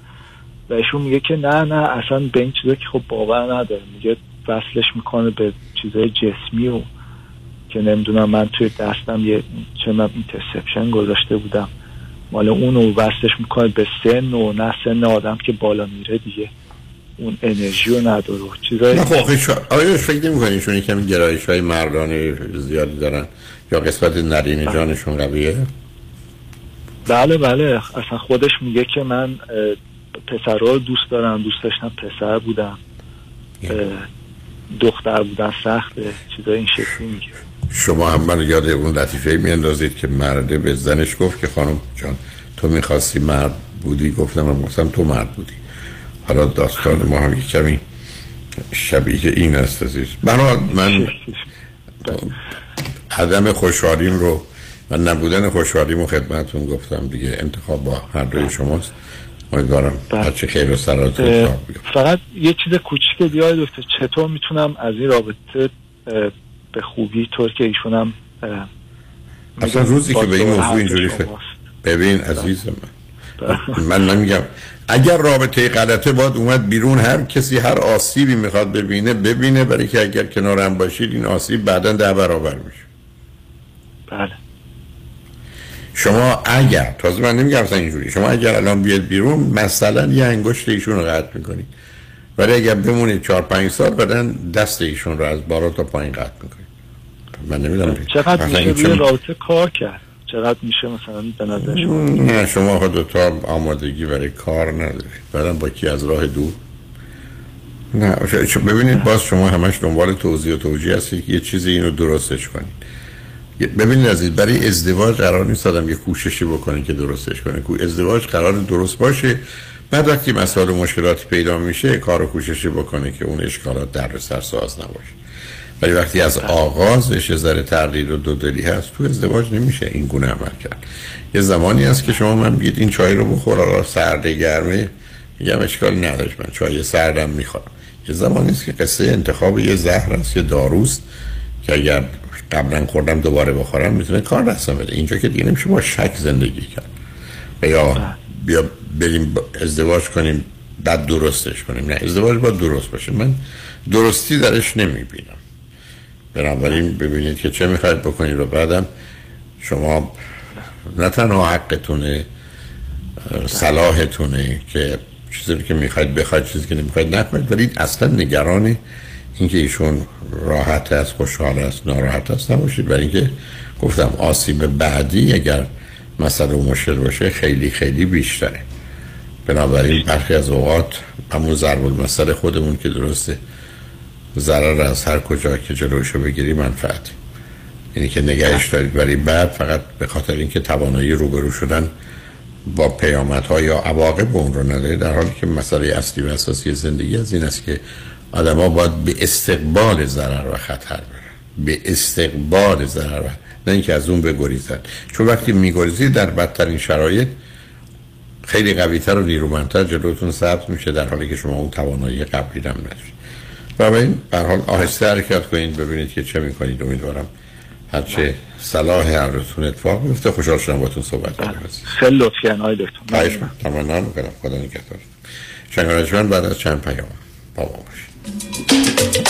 و ایشون میگه که نه نه اصلا به این چیزا که خب باور نداره. میگه وصلش می‌کنه به چیزای جسمی و که نمی‌دونم من توی دستم یه چه من interception گذاشته بودم. مال اون رو وصلش می‌کنه به سن و نه سن آدم که بالا میره دیگه. اون انرژی رو نداره. چیزای نه خب شا- آیا فکر نمی کنید چون کمی گرایش های مردانه زیادی دارن یا قسمت نرین جانشون قویه؟ بله بله. اصلا خودش میگه که من پسرها رو دوست دارم. دوست داشتم پسر بودم اه، دختر بودن سخته. چیزای این شکلی میگه. شما هم من یاد اون لطیفه میاندازید که مرده به زنش گفت که خانم جان تو می‌خواستی مرد بودی؟ گفتم من گفتم تو مرد بودی. حالا داستان ما هم کمی شبیه این است عزیز. من عدم خوشحالیم رو و نبودن خوشحالیم رو خدمتون گفتم دیگه. انتخاب با هر دوی شماست. امیدوارم هرچی خیر و سرات فقط یه چیز کوچیک دیگه دکتر چطور می‌تونم از این رابطه به خوبی طور که ایشونم اه، اصلا روزی که به این موضوع اینجوری. فکر ببین عزیز من. من نمیگم. اگر رابطه غلطه باید اومد بیرون هر کسی هر آسیبی می‌خواد ببینه ببینه برای که اگر کنار هم باشید این آسیب بعدا ده برابر میشه. بله. شما اگر تازه من نمیگم اصلا اینجوری. شما اگر الان بیاد بیرون مثلا یه انگشت ایشون رو قطع می‌کنید. ولی اگر بمونید چهار پنج سال بعدا دست ایشون رو از بالا تا پایین قطع می‌کنید. من نمی‌دونم. چقدر میشه روی رابطه کار کرد؟ چقدر میشه مثلا به نظر شما؟ نه شما خود دوتا آمادگی برای کار ندارید. بعدم با کی از راه دور؟ نه ببینید باز شما همش دنبال توضیح و توجیه هستید که یه چیزی اینو درستش کنید. ببینید عزیز برای ازدواج قرار نیست آدم یه کوششی بکنه که درستش کنه. ازدواج قرار درست باشه. بعد وقتی مسائل و مشکلاتی پیدا میشه کار و کوششی بکنه که اون اشکالات در سرساز نباشه. ولی وقتی از آغازش یه ذره تردید و دودلی هست تو ازدواج نمیشه این گونه عمل کرد. یه زمانی هست که شما من بگید این چای رو بخور حالا سرده گرمه. میگم اشکال نداشت من چای سردم می‌خورم. یه زمانی است که قصه انتخاب یه زهر است یه داروست که اگر قبلا خوردم دوباره بخورم می‌تونه کار دستم بده. اینجا که دیگه نمیشه با شک زندگی کرد. یا بیا بریم با- ازدواج کنیم بعد درستش کنیم. نه ازدواج باید درست باشه. من درستی درش نمی‌بینم. بنابراین ببینید که چه می‌خواید بکنید و بعدم شما نه تنها حقتونه صلاحتونه که چیزی که می‌خواید بخواید چیزی که نمی‌خواید نکنید ولی اصلا نگران اینکه ایشون راحت است خوشحال است ناراحت است نباشید. برای اینکه گفتم آسیب بعدی اگر مسئله و مشکل باشه خیلی خیلی بیشتره. بنابراین برخی از اوقات همون ضرب المثل خودمون که درسته ضرر از هر کجا که جلوشو بگیری منفعت. یعنی که نگهش دارید ولی بعد فقط به خاطر اینکه توانایی روبرو شدن با پیامدها یا عواقب اون رو نداره در حالی که مسئله اصلی و اساسی زندگی از این است که آدما باید به استقبال ضرر و خطر برن. به استقبال ضرر و نه اینکه از اون بگریزن. چون وقتی میگریزید در بدترین شرایط خیلی قویتر و نیرومندتر جلوتون ثبت میشه در حالی که شما اون توانایی قبلی هم ندارید بنابراین به هر حال آهسته حرکت کنید ببینید که چه می‌کنید. امیدوارم هرچه صلاح هر روتون اتفاق بیفته خوشحال شدم باتون صحبت کردم. خیلی لطف کردن آقای دکتر خواهش. تمنا می‌کنم خدا نگهدار شنگانجمن بعد از چند پیام با ما باشید.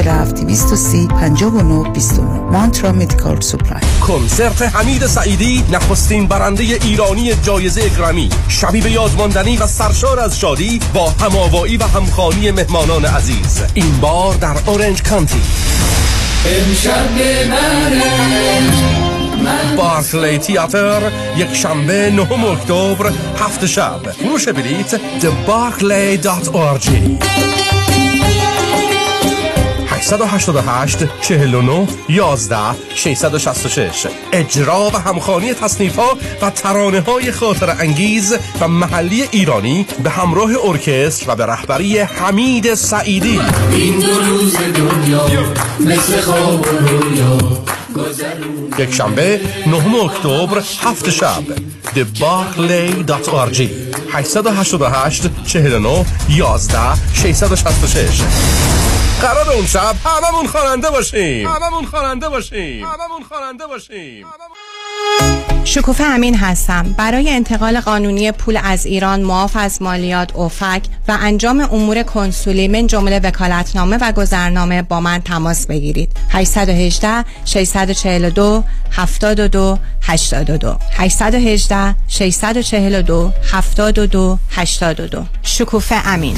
230 59 29 مانترا Medical Supply کنسرت حمید سعیدی نخستین برنده ایرانی جایزه گرمی. شبی به یادماندنی و سرشار از شادی با هماوایی و همخانی مهمانان عزیز. این بار در اورنج کانتی. امشب بارکلی تیاتر یک شنبه نهم اکتبر هفت شب. فروش بلیت thebarclay.org 818 888 49 11 666 اجرا و همخانی تصنیف ها و ترانه های خاطر انگیز و محلی ایرانی به همراه ارکستر و به رهبری حمید سعیدی. این دو روز دنیا مثل خواب و رویا یک شنبه 9 اکتبر هفت شب. thebarclay.org 888 49 11 666 قرار اون شب هممون خواننده باشیم. هممون خواننده باشیم. هممون خواننده باشیم. شکوفه امین هستم. برای انتقال قانونی پول از ایران معاف از مالیات اوفک و انجام امور کنسولی من جمله وکالتنامه و گذرنامه با من تماس بگیرید. 818 642 72 82 818 642 72 82 شکوفه امین.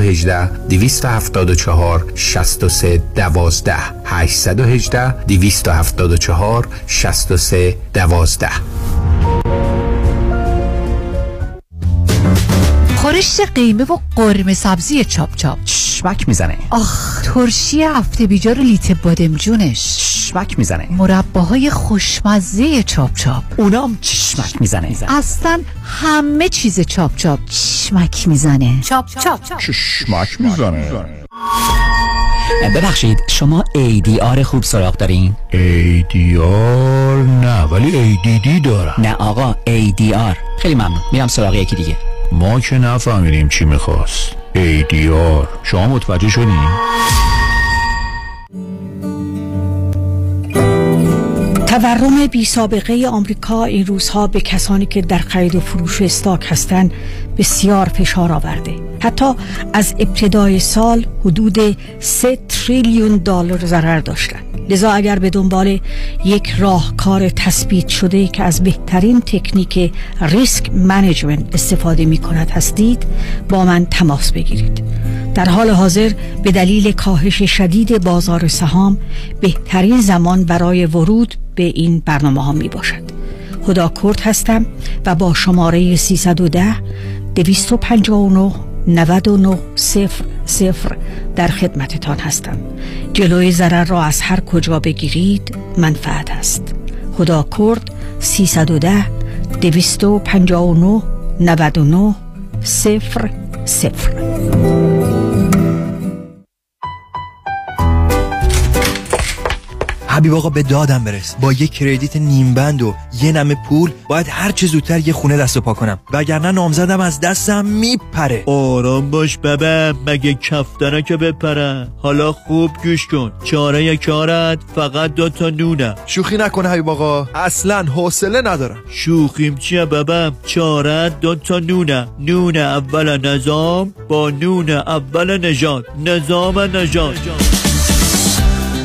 818 274 63 12 818 274 63 12 خورشت قیمه و قرمه سبزی چاپ چاپ. چشمک می‌زنه. آخ ترشی هفته بیجار لیت بادمجونش چشمک می‌زنه. مرباهای خوشمزه چاپ چاپ. اونام چشمک می‌زنه. اصلا همه چیز چاپ چاپ. چشمک می‌زنه. چاپ چاپ. چشمک می‌زنه. ببخشید شما ADR خوب سراغ دارین؟ ADR نه ولی ADD دارم. نه آقا ADR خیلی ممنون. میرم سراغ یکی دیگه. ما که نفهمیدیم چی می‌خواست. ADR شما متوجه شدین؟ تورم بی سابقه آمریکا این روزها به کسانی که در خرید و فروش استاک هستند بسیار فشار آورده. حتی از ابتدای سال حدود 3 تریلیون دلار ضرر داشتند. لذا اگر به دنبال یک راهکار تثبیت شده که از بهترین تکنیک ریسک منیجمنت استفاده می کند هستید با من تماس بگیرید. در حال حاضر به دلیل کاهش شدید بازار سهام بهترین زمان برای ورود به این برنامه ها می باشد هدا کرد هستم و با شماره 310 259 99 صفر صفر در خدمتتان هستم. جلوی ضرر را از هر کجا بگیرید منفعت است. خدا کرد 310 259 99 صفر صفر. حبیب آقا به دادم برس. با یه کردیت نیم بند و یه نمه پول باید هر چه زودتر یه خونه دست و پا کنم. وگرنه نامزدم از دستم میپره. آرام باش ببه مگه کفتره که بپره. حالا خوب گوش کن. چاره کارت فقط دو تا نونه. شوخی نکنه حبیب آقا. اصلا حوصله ندارم. شوخیم چیه ببم چاره دو تا نونه. نون اول نظام با نون اول نجات نظام نجات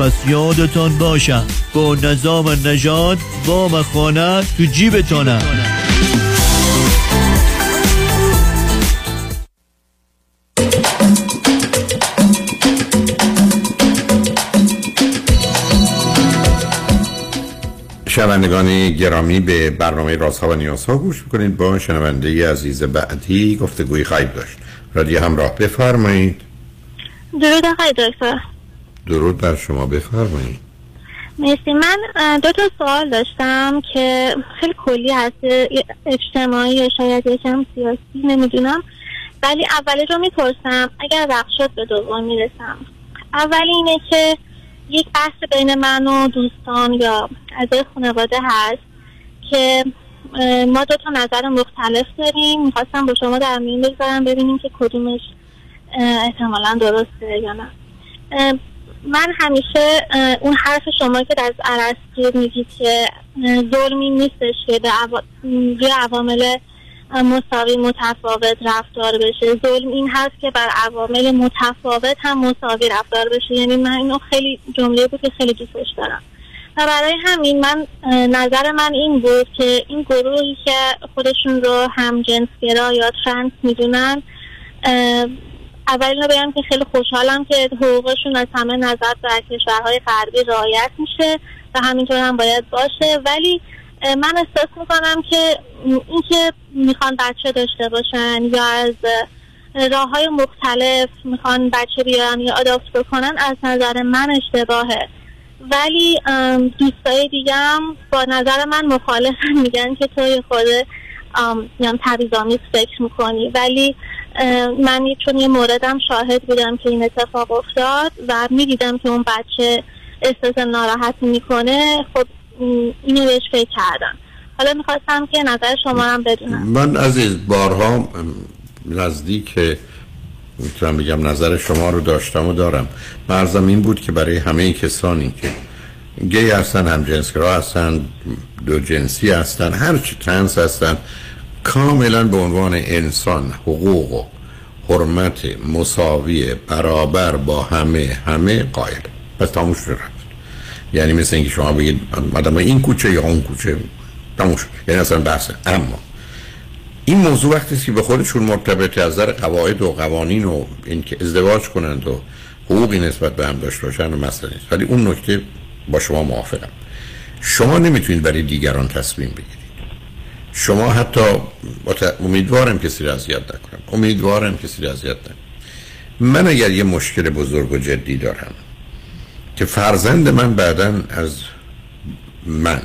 پس یادتان باشم. با نظام نژاد وام خانه تو جیبتانه شنوندگان گرامی به برنامه رازها و نیازها گوش می‌کنید. با شنونده عزیز بعدی گفتگوی خواهید داشت. رادیو همراه بفرمایید. درود آقای دکتر. درود بر شما بفرمایید. مرسی. من دو تا سوال داشتم که خیلی کلی هست. اجتماعی یا شاید یکم سیاسی نمی‌دونم. ولی اول رو می‌پرسم اگر وقت شد به دوم می‌رسم اول اینه که یک بحث بین من و دوستان یا اعضای خانواده هست که ما دو تا نظر مختلف داریم. می‌خواستم با شما در میون بگذارم ببینیم که کدومش احتمالا درسته یا نه. من همیشه اون حرف شما که در عرصه میگید که ظلمی نیستش که به عوامل اه، مساوی متفاوت رفتار بشه. ظلم این هست که بر عوامل متفاوت هم مساوی رفتار بشه. یعنی من اینو خیلی جمله بود که خیلی دوستش دارم. و برای همین من نظر من این بود که این گروهی که خودشون رو هم جنسگرا یا ترنس می‌دونن اول اینو بگم که خیلی خوشحالم که حقوقشون از همه نظر در کشورهای غربی رعایت میشه و همینطور هم باید باشه. ولی من احساس می‌کنم که اینکه می‌خوان بچه داشته باشن یا از راه های مختلف می‌خوان بچه بیارن یا آداپت بکنن از نظر من اشتباهه. ولی دوستای دیگم با نظر من مخالفن میگن که توی خود یعنی تبیزامیز فکر می‌کنی. ولی من چون یه موردم شاهد بودم که این اتفاق افتاد و می‌دیدم که اون بچه احساس ناراحتی می‌کنه خب اینو بهش فکر کردم. حالا می‌خواستم که نظر شما هم بدونم. من عزیز بارها نزدیک می‌تونم بگم نظر شما رو داشتم و دارم. مرزم این بود که برای همه کسانی که گی هستن هم جنسگرا هستن دو جنسی هستن هر چی ترنس هستن کاملا به عنوان انسان حقوق و حرمت مساوی برابر با همه همه قائل. پس تموش شد. رفت یعنی مثل اینکه شما بگید مادام این کوچه یا اون کوچه. تموش شد. یعنی اصلا بحثه. اما این موضوع وقتی که به خودشون مرتبط از نظر قواعد و قوانین و اینکه ازدواج کنند و حقوقی نسبت به هم داشته باشن و مسئله نیست. ولی اون نکته با شما موافقم. شما نمی‌تونید برای دیگران تصمیم بگیرید. شما حتی امیدوارم کسی را اذیت نکنم. امیدوارم کسی را اذیت نکنم. من اگر یه مشکل بزرگ و جدی دارم که فرزند من بعدا از من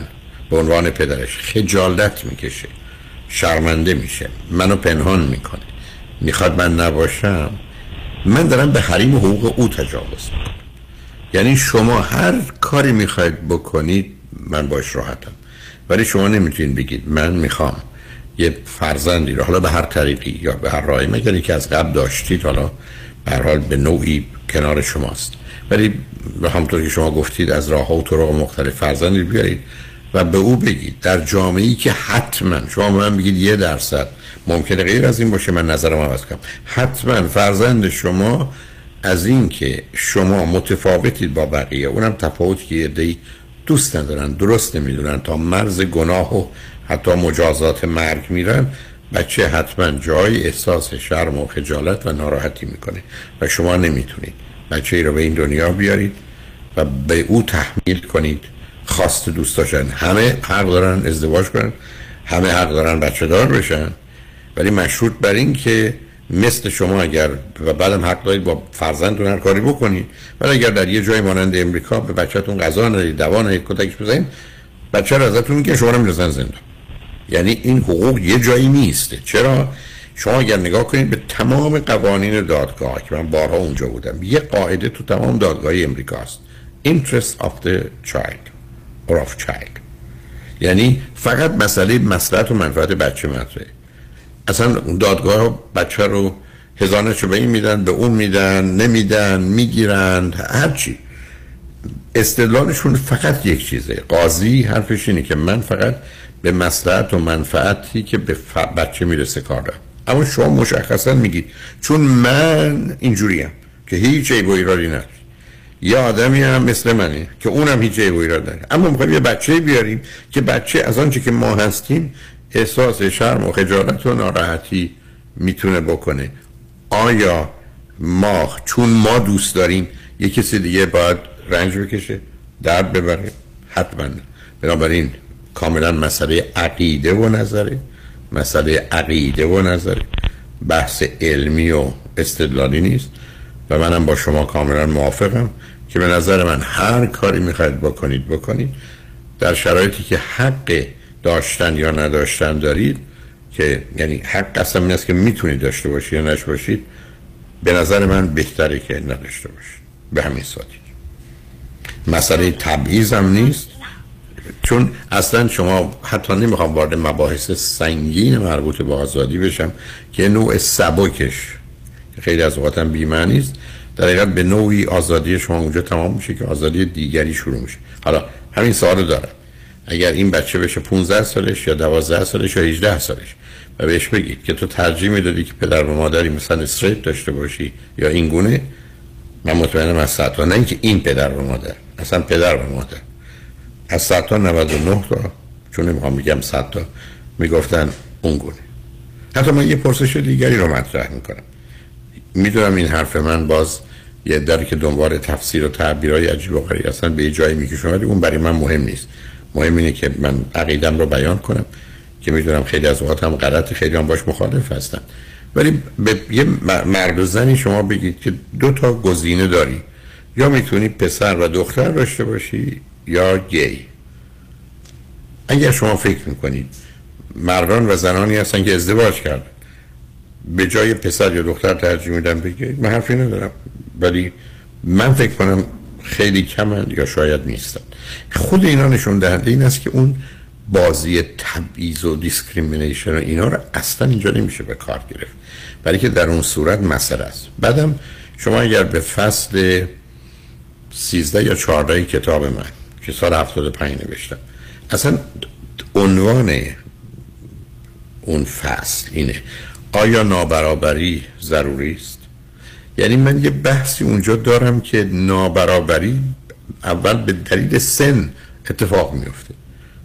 به عنوان پدرش خجالت می‌کشه شرمنده میشه منو پنهان می‌کنه می‌خواد من نباشم من دارم به حریم حقوق او تجاوز می‌کنم. یعنی شما هر کاری می‌خواید بکنید من باش راحتم. ولی شما نمی‌تونید بگید من می‌خوام یه فرزندی رو حالا به هر طریقی یا به هر راهی مگر که از قبل داشتید حالا به حال به نوعی کنار شماست. ولی به همطور که شما گفتید از راه ها و طرق مختلف فرزندی بیارید و به او بگید در جامعه ای که حتما شما من بگید یه درصد ممکنه غیر از این باشه من نظرم عوض کنم. حتما فرزند شما از این که شما متفاوتید با بقیه اونم تفاوتی که عده‌ای دوست ندارن درست نمی‌دونن. تا مرز گناه و حتی مجازات مرگ میرن بچه حتما جای احساس شرم و خجالت و ناراحتی می‌کنه و شما نمی‌تونید. بچه ای رو به این دنیا بیارید و به او تحمیل کنید. خواست دوست داشتن. همه حق دارن ازدواج کنن. همه حق دارن بچه دار بشن. ولی مشروط بر این که مثل شما اگر و بعدم حق دارید با فرزندتون هر کاری بکنید ولی اگر در یه جای مانند امریکا به بچهتون غذا ندید دوا ندید کتکش بزنید بچه رو ازتون میگه شما رو زندان یعنی این حقوق یه جایی نیسته چرا؟ شما اگر نگاه کنید به تمام قوانین دادگاه که من بارها اونجا بودم یه قاعده تو تمام دادگاه امریکا است interest of the child or of child. یعنی فقط مسئله مصلحت و منفعت بچه مطرحه. اصلا دادگاه بچه رو هزانش رو به این میدن به اون میدن نمیدن می‌گیرند هرچی استدلالشون فقط یک چیزه. قاضی حرفش اینه که من فقط به مصلحت و منفعتی که به بچه می‌رسه کار دارم. اما شما مشخصا میگید چون من اینجوریم که هیچ عیب و ایرادی نداره یه آدمی هم مثل منه که اونم هیچ عیب و ایراد نداره. اما می‌خوایم یه بچه بیاریم که بچه از آنچه که ما هستیم احساس شرم و خجالت و ناراحتی می‌تونه بکنه. آیا ما چون ما دوست داریم یه کسی دیگه باید رنج بکشه درد ببره؟ حتما. بنابراین کاملا مسئله عقیده و نظره. مسئله عقیده و نظره. بحث علمی و استدلالی نیست. و منم با شما کاملا موافقم که به نظر من هر کاری می‌خواید بکنید بکنید. در شرایطی که حق داشتن یا نداشتن دارید که یعنی حق اصلا این است که می‌تونید داشته باشید یا نش باشید به نظر من بهتره که نداشته باشید. به همین سادگی. مسئله تبعیض هم نیست. چون اصلا شما حتی نمی‌خوام وارد مباحث سنگین مربوط به آزادی بشم که نوع سبکش خیلی از اوقات هم بیمعنی است. در حقیقت به نوعی آزادی شما اونجا تمام میشه که آزادی دیگری شروع میشه. حالا همین سوال دارم. اگر این بچه بشه 15 سالش یا 12 سالش یا 18 سالش و بهش بگید که تو ترجیح می‌دادی که پدر و مادری مثلا استریت داشته باشی یا این گونه من مطمئنم از ساعت نه اینکه این پدر و مادر اصلا پدر و مادر. از 100 تا 99 تا چون نمی‌خوام بگم 100 تا می‌گفتن اون گونه. حتی من یه پرسش دیگری رو مطرح می‌کنم. می‌دونم این حرف من باز یه داری که دنبال تفسیر و تعبیرهای عجیب و غریب اصلا به یه جایی می‌کشم ولی اون برای من مهم نیست. مهم اینه که من عقیدم رو بیان کنم که می‌دونم خیلی از اوقات هم غلط خیلی هم باش مخالف هستن ولی به یه مرد و زنی شما بگید که دو تا گزینه داری. یا می‌تونی پسر و دختر داشته باشی یا گی. اگر شما فکر می‌کنید مردان و زنانی هستن که ازدواج کردن به جای پسر یا دختر ترجیح میدن بگید من حرفی ندارم. ولی من فکر کنم خیلی کمند یا شاید نیستن. خود اینا نشون دهنده این است که اون بازی تبعیض و discrimination و اینا رو اصلا اینجا نمیشه به کار گرفت. برای که در اون صورت مسئله است. بعدم شما اگر به فصل 13 یا 14 کتاب من که سال 75 نوشتم اصلا عنوان اون فصل اینه آیا نابرابری ضروری است؟ یعنی من یه بحثی اونجا دارم که نابرابری اول به دلیل سن اتفاق میفته.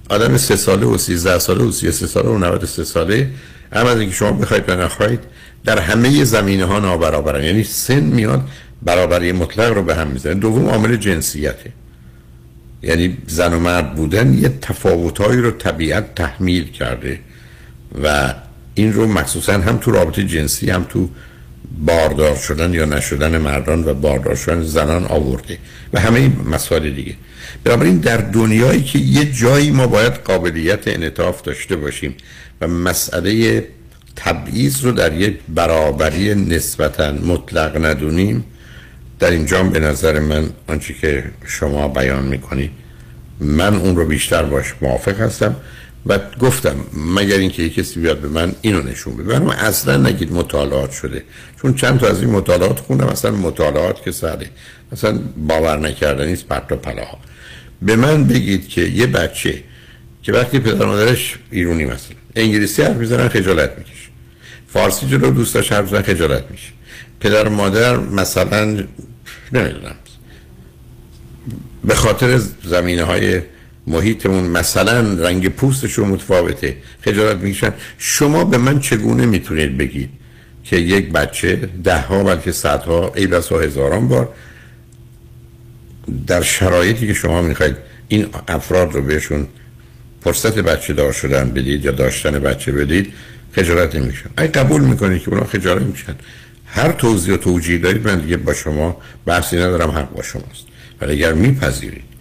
آدم سه ساله و سیزده ساله و سی سه ساله و 93 ساله اما از اینکه شما بخواید و نخواهید در همه زمینه ها نابرابرن. یعنی سن میاد برابری مطلق رو به هم می‌زنه. دوم عامل جنسیته. یعنی زن و مرد بودن یه تفاوتهایی رو طبیعت تحمیل کرده و این رو مخصوصا هم تو رابطه جنسی هم تو باردار شدن یا نشدن مردان و باردار شدن زنان آورده و همه این مسائل دیگه. بنابراین در دنیایی که یه جایی ما باید قابلیت انعطاف داشته باشیم و مسئله تبعیض رو در یک برابری نسبتا مطلق ندونیم در اینجا به نظر من آنچه که شما بیان می‌کنید من اون رو بیشتر باش موافق هستم. و گفتم مگر اینکه یک کسی بیاد به من اینو نشون بده. من اصلا نگید مطالعات شده. چون چند تا از این مطالعات خوندم اصلا مطالعات که ساده. اصلا باور نکردنی است پرت و پلاها به من بگید که یه بچه که وقتی پدر مادرش ایرونی مثلا انگلیسی حرف می‌زنن خجالت می‌کشه. فارسی جلو دوستاش حرف می‌زنن خجالت میشه پدر مادر مثلا نمی‌دونم. به خاطر زمینه های محیطمون مثلا رنگ پوستشون متفاوته. خجالت می‌کشن شما به من چگونه می‌تونید بگید که یک بچه ده ها بلکه صدها ای بسا هزاران بار در شرایطی که شما می‌خواید این افراد رو بهشون فرصت بچه دار شدن بدید یا داشتن بچه بدید خجالت نمیشن اگه قبول می‌کنید که اونا خجالت میشن هر توضیح و توجیه دارید من دیگه با شما بحثی ندارم حق با شماست. ولی اگر میپذیرید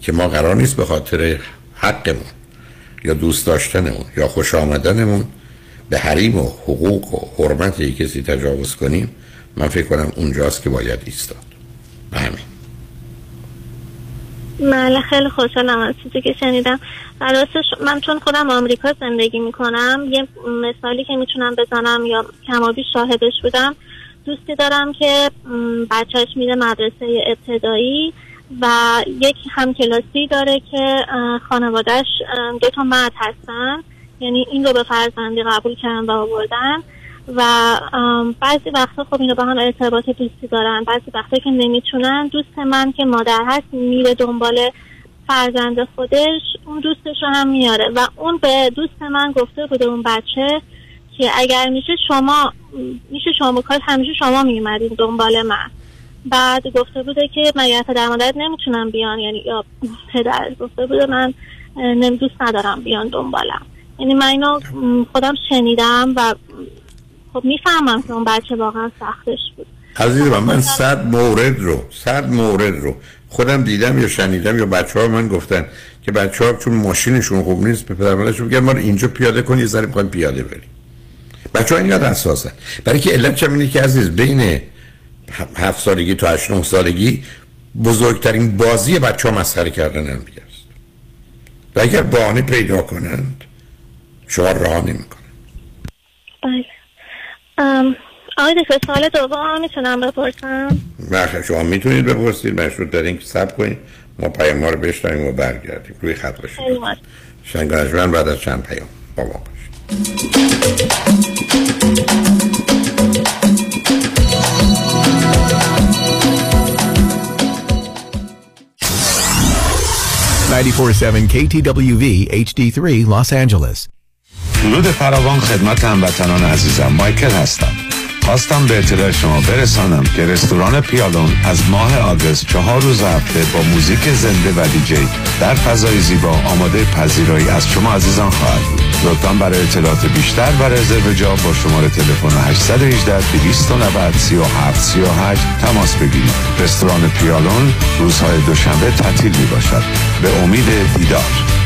که ما قرار نیست به خاطر حقمون یا دوست داشتنمون یا خوش آمدنمون به حریم و حقوق و حرمت یک کسی تجاوز کنیم من فکر کنم اونجاست که باید ایستاد. به همین. بله خیلی خوشحالم از چیزی که شنیدم. راستش من چون خودم آمریکا زندگی می‌کنم یه مثالی که می‌تونم بزنم یا کمابی شاهدش بودم. دوستی دارم که بچهش میره مدرسه ابتدایی. و یک همکلاسی داره که خانوادهش دو تا مرد هستن. یعنی این رو به فرزندی قبول کردن و آوردن. و بعضی وقتا خب اینو با هم ارتباط دوستی دارن. بعضی وقتا که نمی‌تونن. دوست من که مادر هست میره دنبال فرزند خودش. اون دوستش رو هم میاره. و اون به دوست من گفته بوده اون بچه که اگر میشه شما میشه شما کار همیشه شما میمدین دنبال من. بعد گفته بوده که مگر پدر مادرت نمی‌تونم بیان یعنی یا پدر گفته بوده من دوست ندارم بیان دنبالم. یعنی من اینو خودم شنیدم و خب می‌فهمم که اون بچه واقعا سختش بود. عزیز من صد مورد رو صد مورد رو خودم دیدم یا شنیدم یا بچه ها من گفتن که بچه ها چون ماشینشون خوب نیست به پدر مادرشون میگن ما اینجا پیاده کنی یه ذره پیاده بریم. بچه ها اینقدر حساسن. برای که علت چم اینه که عزیز بین هفت سالگی تا هشت نه سالگی بزرگترین بازی بچه ها مسخره کردن هم است. و اگر بهانه پیدا کنند شما راه نمی‌کنن بله. آقای دکتر سال دوم می‌تونم بپرسم؟ بخیر شما می‌تونید بپرسید. مشروط دارین که سب کنید. ما پیام ها رو بشنویم و برگردیم. روی خط باشید. شنگانجمن بعد از چند پیام با ما باشید. 947 KTWV HD3 Los Angeles. درود فراوان خدمت هموطنان عزیزم مایکل هستم. خواستم به اطلاع شما برسانم که رستوران پیالون از ماه آگست چهار روز هفته با موزیک زنده و دیجی در فضای زیبا آماده پذیرایی از شما عزیزان خواهد بود. لطفا برای اطلاعات بیشتر و رزرو جا با شماره تلفن 818 290 37 38 تماس بگیرید. رستوران پیالون روزهای دوشنبه تعطیل می باشد به امید دیدار.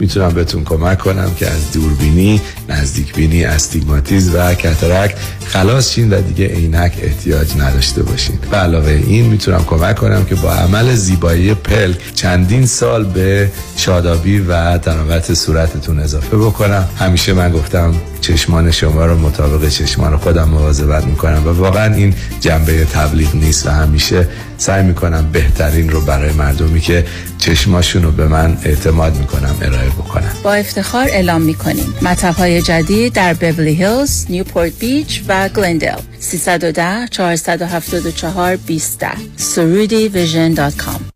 می‌تونم بهتون کمک کنم که از دوربینی، نزدیک بینی، استیگماتیز و کترک خلاص شین و دیگه عینک احتیاج نداشته باشین. به علاوه این می‌تونم کمک کنم که با عمل زیبایی پلک چندین سال به شادابی و درامت صورتتون اضافه بکنم. همیشه من گفتم چشمان شما رو مطابق چشمان خودم مواظبت می‌کنم و واقعا این جنبه تبلیغ نیست و همیشه سعی می‌کنم بهترین رو برای مردمی که چشماشون رو به من اعتماد می‌کنم ارائه بکنم با افتخار اعلام می‌کنیم. مطب های جدید در بیبلی هیلز، نیوپورت بیچ و گلندل 310 474 20 سرودی ویژن دات کام.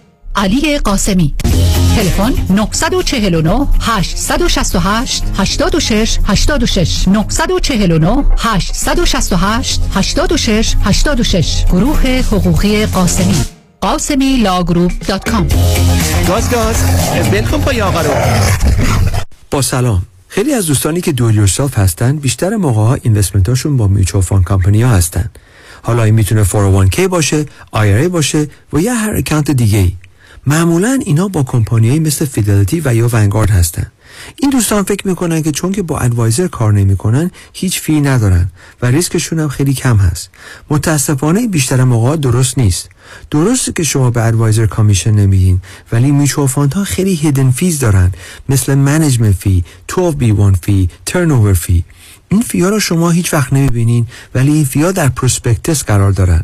علی قاسمی. تلفن 949 868 86 86 949 868 86 86 گروه حقوقی قاسمی. قاسمی لاگروپ دات کام. گاز گاز. بلکن پای آقا رو. با سلام. خیلی از دوستانی که دو یورساف هستن بیشتر موقع ها اینوستمنت هاشون با میچو فان کمپنی ها هستن. حالا این می‌تونه 401k باشه IRA باشه و یا هر account دیگه ای معمولا اینا با کمپانیایی مثل فیدلیتی و یا ونگارد هستن. این دوستان فکر می‌کنن که چون که با advisor کار نمی‌کنن هیچ fee ندارن و ریسکشون هم خیلی کم هست. متاسفانه بیشتر موقع درست نیست. درسته که شما به advisor commission نمیدین ولی میچو ها خیلی hidden fees دارن. مثل management fee 12B1 fee ترن fee این fee ا رو شما هیچ وقت نمی‌بینین ولی این fee ا در prospectus قرار دارن.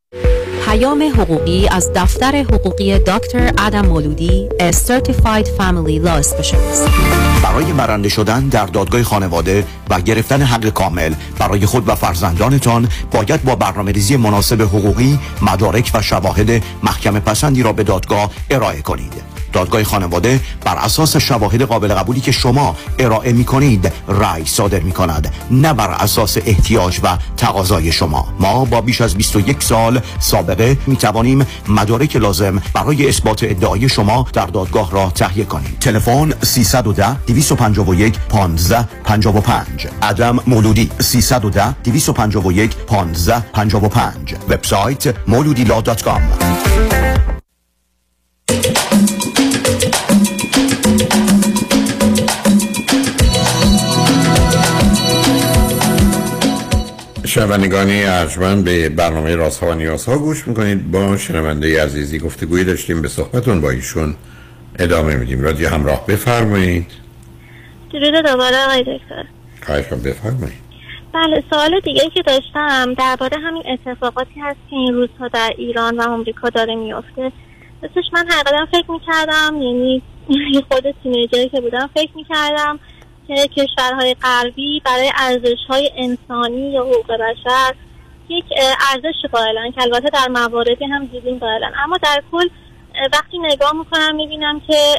پیام حقوقی از دفتر حقوقی دکتر ادم مولودی A Certified Family Law Specialist. برای برنده شدن در دادگاه خانواده و گرفتن حق کامل برای خود و فرزندانتان باید با برنامه ریزی مناسب حقوقی مدارک و شواهد محکم پسندی را به دادگاه ارائه کنید. دادگاه خانواده بر اساس شواهد قابل قبولی که شما ارائه می کنید رأی صادر می کند نه بر اساس احتیاج و تقاضای شما. ما با بیش از 21 سال سابقه می توانیم مدارک لازم برای اثبات ادعای شما در دادگاه را تهیه کنیم. تلفن 310 251 15 55 ادم مولودی 310 251 15 55 وبسایت مولودیلا.com شنوندگانی ارجمند به برنامه راست ها و نیاز ها گوش می‌کنید. با شنونده عزیزی گفتگوی داشتیم به صحبتون با ایشون ادامه میدیم. رادیو همراه بفرمایید. درود دوباره آقای دکتر. خواهشم بفرمایید. بله سوال دیگه که داشتم درباره همین اتفاقاتی هست که این روزها در ایران و آمریکا داره میفته مثلش من حقیقتا فکر می‌کردم یعنی خود تینیجری که بودم فکر می‌کردم که کشورهای غربی برای ارزش های انسانی یا حقوق بشر یک ارزش قائلن که البته در مواردی هم دیدیم قائلن. اما در کل وقتی نگاه می‌کنم می‌بینم که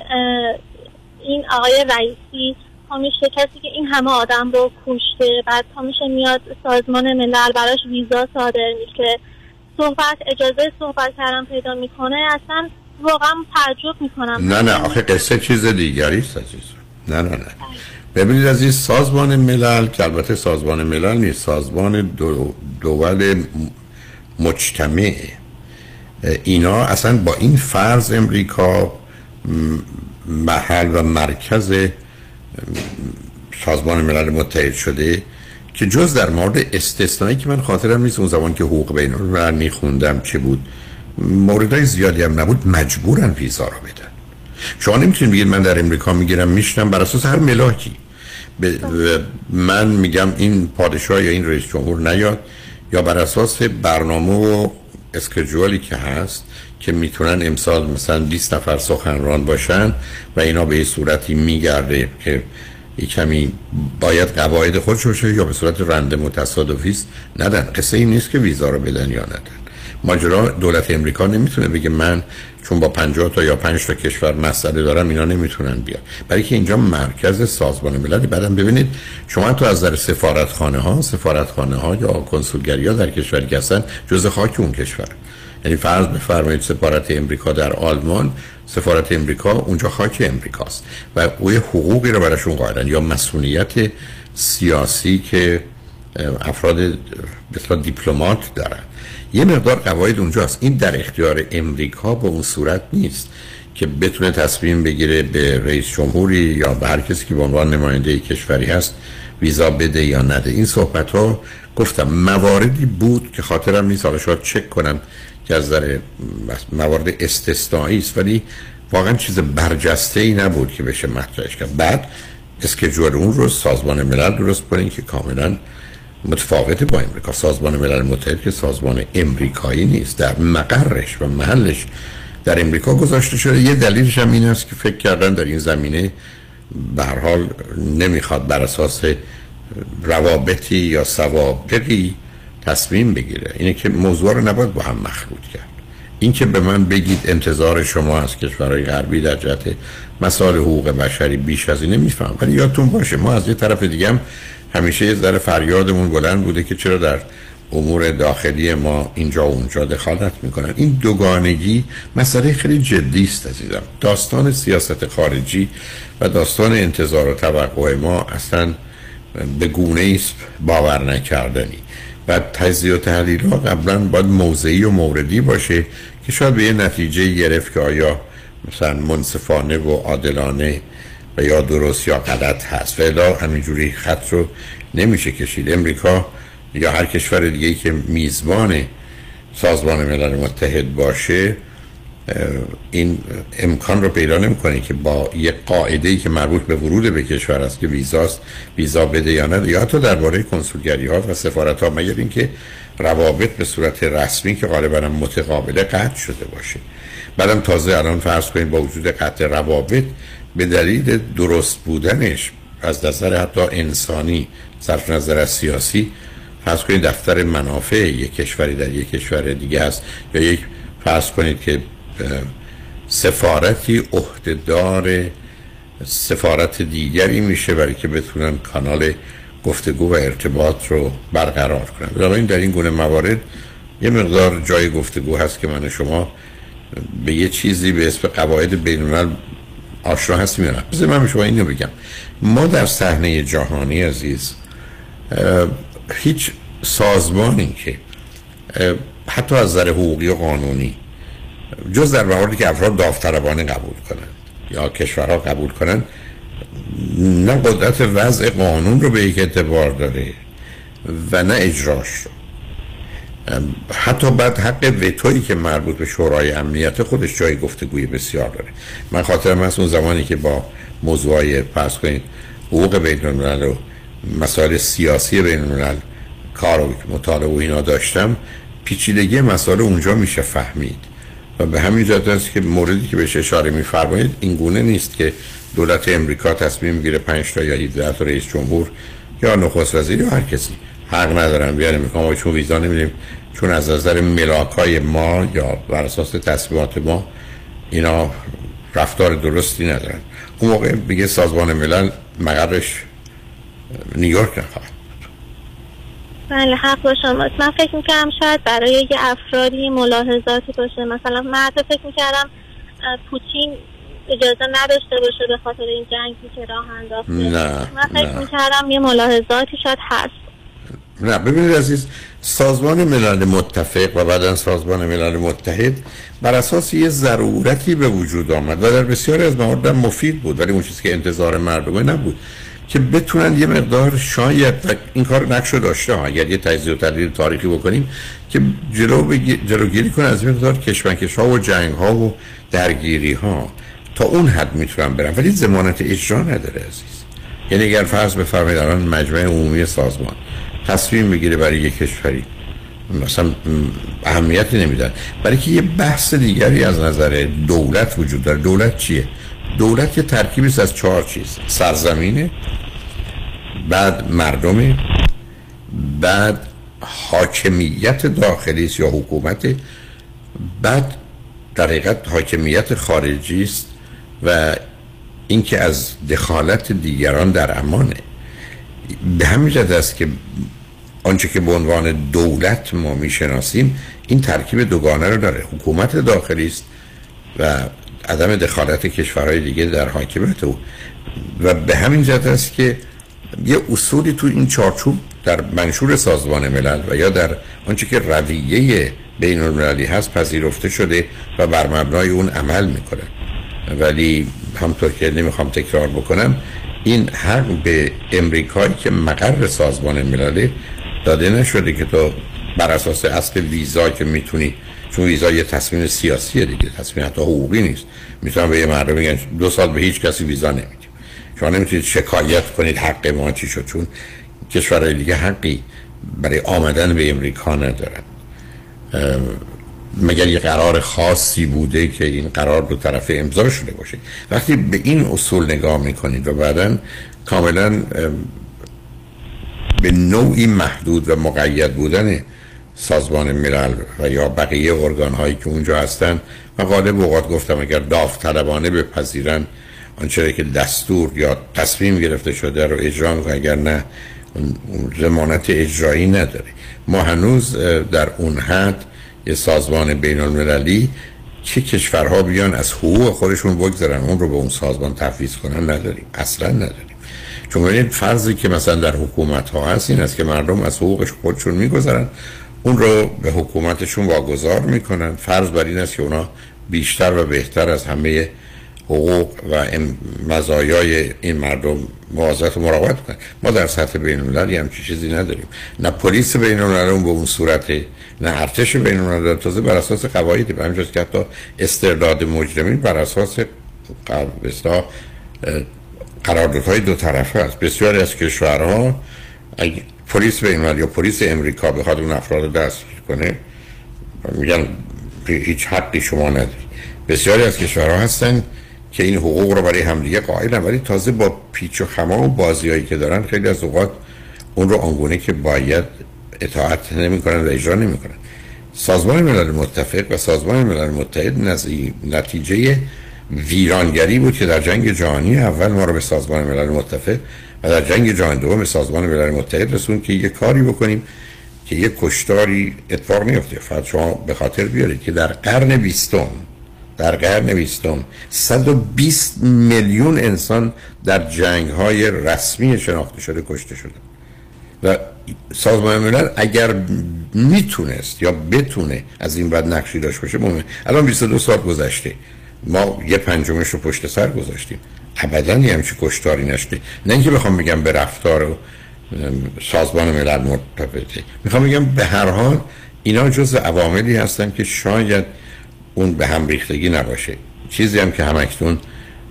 این آقای رئیسی میشه کسی که این همه آدم رو کشته بعد میشه میاد سازمان ملل براش ویزا صادر میشه صحبت اجازه صحبت کردن پیدا می‌کنه. اصلا واقعا تعجب می‌کنم. نه نه آخه قصه چیز دیگری است نه نه نه. ببینید از این سازمان ملل که البته سازمان ملل نیست سازمان دو دول مجتمع اینا اصلا با این فرض امریکا محل و مرکز سازمان ملل متحد شده که جز در مورد استثنایی که من خاطرم نیست اون زمان که حقوق بین رو میخوندم چه بود موردهای زیادی هم نبود مجبورن ویزا رو بدن. شما نمی‌تونید بگید من در امریکا می‌گیرم میشنم. بر اساس هر ملاکی. من میگم این پادشاه یا این رئیس جمهور نیاد. یا بر اساس برنامه و اسکجوالی که هست که می‌تونن امسال مثلا 20 نفر سخنران باشن و اینا به صورتی میگرده که ای کمی باید قواعد خودش باشه یا به صورت رنده متصادفی است. ندن. قصه این نیست که ویزا رو بدن یا ندن. ماجرا دولت امریکا نمی‌تونه بگه من چون با 50 تا یا 5 تا کشور مسئله دارم اینا نمی‌تونن بیان. برای که اینجا مرکز سازمان ملل بعدم ببینید شما تو از در سفارتخانه ها سفارتخانه ها یا کنسولگری ها در کشوری که هستن جز خاک اون کشور. یعنی فرض بفرمایید سفارت امریکا در آلمان سفارت امریکا اونجا خاک امریکاست و اوی حقوقی رو براشون قائلن یا مسئولیت سیاسی که افراد بسیار دیپلمات دارن. یه مقدار قواعد اونجاست. این در اختیار امریکا به اون صورت نیست که بتونه تصمیم بگیره به رئیس جمهوری یا به هر کسی که به عنوان نماینده کشوری هست ویزا بده یا نده. این صحبت ها گفتم مواردی بود که خاطرم نیست. حالا شاید چک کنم که از در موارد استثنایی است ولی واقعا چیز برجسته ای نبود که بشه مطرحش کرد. بعد اسکجول اون رو سازمان ملل درست کنین که کاملا متفاوت با امریکا. سازمان ملل متحد که سازمان امریکایی نیست در مقرش و محلش در امریکا گذاشته شده. یه دلیلش هم این است که فکر کردن در این زمینه به حال نمی‌خواد بر اساس روابطی یا سوابقی تصمیم بگیره. اینه که موضوع رو نباید با هم مخلوط کرد. این که به من بگید انتظار شما از کشورهای غربی در جهت مسائل حقوق بشری بیش از اینه میفهم ولی یادتون باشه ما از یه طرف دیگه هم همیشه یه ذره فریادمون بلند بوده که چرا در امور داخلی ما اینجا و اونجا دخالت می‌کنن. این دوگانگی مسئله خیلی جدی است عزیزم. داستان سیاست خارجی و داستان انتظار و توقع ما اصلا به گونه است باور نکردنی. و تجزیه و تحلیل ها قبلا باید موضعی و موردی باشه که شاید به یه نتیجه گرفت که آیا مثلا منصفانه و عادلانه و یا درست یا غلط هست. و الا همینجوری خط رو نمیشه کشید. امریکا یا هر کشور دیگه ای که میزبان سازمان ملل متحد باشه این امکان رو پیدا نمی‌کنه که با یه قاعده ای که مربوط به ورود به کشور است که ویزاست ویزا بده یا نه یا حتی درباره کنسولگری ها و سفارت ها مگر اینکه روابط به صورت رسمی که غالبا متقابله قطع شده باشه. بعدم تازه الان فرض کنید با وجود قطع روابط به دلیل درست بودنش از نظر حتی انسانی صرف نظر از سیاسی فرض کنید دفتر منافع یک کشوری در یک کشور دیگه است. یا یک فرض کنید که سفارتی عهدهدار سفارت دیگری میشه برای که بتونن کانال گفتگو و ارتباط رو برقرار کنن. بنابراین در این گونه موارد یه مقدار جای گفتگو هست که من شما به یه چیزی به اسم قواعد بینالملل آشنا هستیم یا نه بذار من شما اینو بگم. ما در صحنه جهانی عزیز هیچ سازمانی که حتی از نظر حقوقی و قانونی جز در مواردی که افراد داوطلبانه قبول کنند یا کشورها قبول کنند نه قدرت وضع قانون رو به یک اعتبار داره و نه اجراش رو. حتی بعد حق وتویی که مربوط به شورای امنیت خودش جای گفتگوی بسیار داره. من خاطرم هست اون زمانی که با موضوعای فرض کنید حقوق بین و مسائل سیاسی بین کار و مطالعه و اینا داشتم پیچیدگی مسائل اونجا میشه فهمید. و به همین جهت است که موردی که بهش اشاره میفرمایید این گونه نیست که دولت امریکا تصمیم می‌گیره 5 تا یا 17 تا رئیس جمهور یا نخست وزیر یا هر کسی. حق ندارن بیان امریکا ما چون ویزا نمیدیم. چون از نظر ملاکای ما یا بر اساس تصمیمات ما اینا رفتار درستی ندارن. اون موقع میگه سازمان ملل مقرش نیویورک نخواهد بله حق با شماست. من فکر می‌کردم شاید برای یه افرادی ملاحظاتی باشه. مثلا من حتی فکر می‌کردم پوتین اجازه نداشته باشه به خاطر این جنگی که راه انداخته. نه من فکر نه. می‌کردم یه ملاحظاتی شاید هست. نه ببینید عزیز سازمان ملل متفق و بعدا سازمان ملل متحد بر اساس یه ضرورتی به وجود آمد و در بسیاری از موارد مفید بود ولی اون چیزی که انتظار مردمه نبود که بتونن یه مقدار شاید این کار نقش داشته ها اگر یه تجزیه و تحلیل تاریخی بکنیم که جلو جلوگیری کنه از این مقدار کشمکش ها و جنگ ها و درگیری ها تا اون حد می‌تونن برن. ولی ضمانت اجرا نداره عزیز. یعنی اگر فرض بفرمایید الان مجمع عمومی سازمان تصمیم بگیره برای یک کشوری. مثلا اهمیتی نمیدن. برای که یه بحث دیگری از نظر دولت وجود داره. دولت چیه؟ دولت یه ترکیبی از چهار چیز. سرزمینه بعد مردم بعد حاکمیت داخلی یا حکومت بعد در حقیقت حاکمیت خارجی است و اینکه از دخالت دیگران در امانه. به همین جهت است که آنچه که به عنوان دولت ما می‌شناسیم این ترکیب دوگانه رو داره. حکومت داخلی است و عدم دخالت کشورهای دیگه در حاکمیت او. و به همین جهت است که یه اصولی تو این چارچوب در منشور سازمان ملل و یا در آنچه که رویه بین المللی هست پذیرفته شده و بر مبنای اون عمل می‌کنه. ولی همطور که نمی‌خوام تکرار بکنم این حق به امریکایی که مقر سازمان ملل داده نشده که تو بر اساس اصل ویزا که می‌تونی چون ویزا یه تصمیم سیاسیه دیگه تصمیم حتی حقوقی نیست. می‌تونم به یه مردم بگن دو سال به هیچ کسی ویزا نمیدیم شما نمی‌تونید شکایت کنید حق ما چی شد چون کشورهای دیگه حقی برای آمدن به امریکا ندارن. مگر یه قرار خاصی بوده که این قرار دو طرفه امضا شده باشه؟ وقتی به این اصول نگاه می‌کنید و بعدا کاملا به نوعی محدود و مقید بودن سازمان ملل و یا بقیه ارگان هایی که اونجا هستن و غالب اوقات گفتم اگر داوطلبانه بپذیرن آنچه که دستور یا تصمیم گرفته شده رو اجرا می‌کنه اگر نه زمانت اجرایی نداره. ما هنوز در اون حد یه سازمان بین المللی چه کشورها بیان از حقوق خودشون بگذارن اون رو به اون سازمان تفویض کنن نداریم اصلا نداریم. چون این فرضی که مثلا در حکومت ها هست این است که مردم از حقوقش خودشون می‌گذارن اون رو به حکومتشون واگذار می‌کنن. فرض بر این است که اونا بیشتر و بهتر از همه حقوق و مزایای این مردم مواظبت و مراقبت کنن. ما در سطح بین المللی هم چیزی نداریم. نه پلیس بین المللی به اون صورت نه ارتش بین المللی تازه بر اساس قواعد به همینجاست که حتی استرداد مجرمین بر اساس قراردادهای دو طرفه است. بسیاری از کشورها پلیس بین المللی یا پلیس امریکا بخواد اون افراد دست کنه میگن هیچ حقی شما نداری. بسیاری از کشورها هستن که این حقوق رو برای همدیگه قائلن ولی تازه با پیچ و خما و بازیایی که دارن خیلی از اوقات اون رو آنگونه که باید اطاعت نمی‌کنن و اجرا نمی‌کنن. سازمان ملل متفق و سازمان ملل متحد نتیجه ویرانگری بود که در جنگ جهانی اول ما رو به سازمان ملل متفق و در جنگ جهانی دوم به سازمان ملل متحد رسون که یه کاری بکنیم که یه کشتاری اتفاق نیفته. فقط شما به خاطر بیارید که در قرن بیستم در قرن بیستم 120 میلیون انسان در جنگ های رسمی شناخته شده کشته شده. و سازمان ملل اگر می‌تونست یا بتونه از این بعد نقشی داشت باشه مهمه الان 22 سال گذشته. ما یه پنجمش رو پشت سر گذاشتیم. ابدا یه همچی کشتاری نشده. نه اینکه بخوام بگم به رفتار و سازمان ملل مرتبطه. می‌خوام بگم به هر حال اینا جز عواملی هستن که شاید اون به هم ریختگی نباشه. چیزی هم که همکنون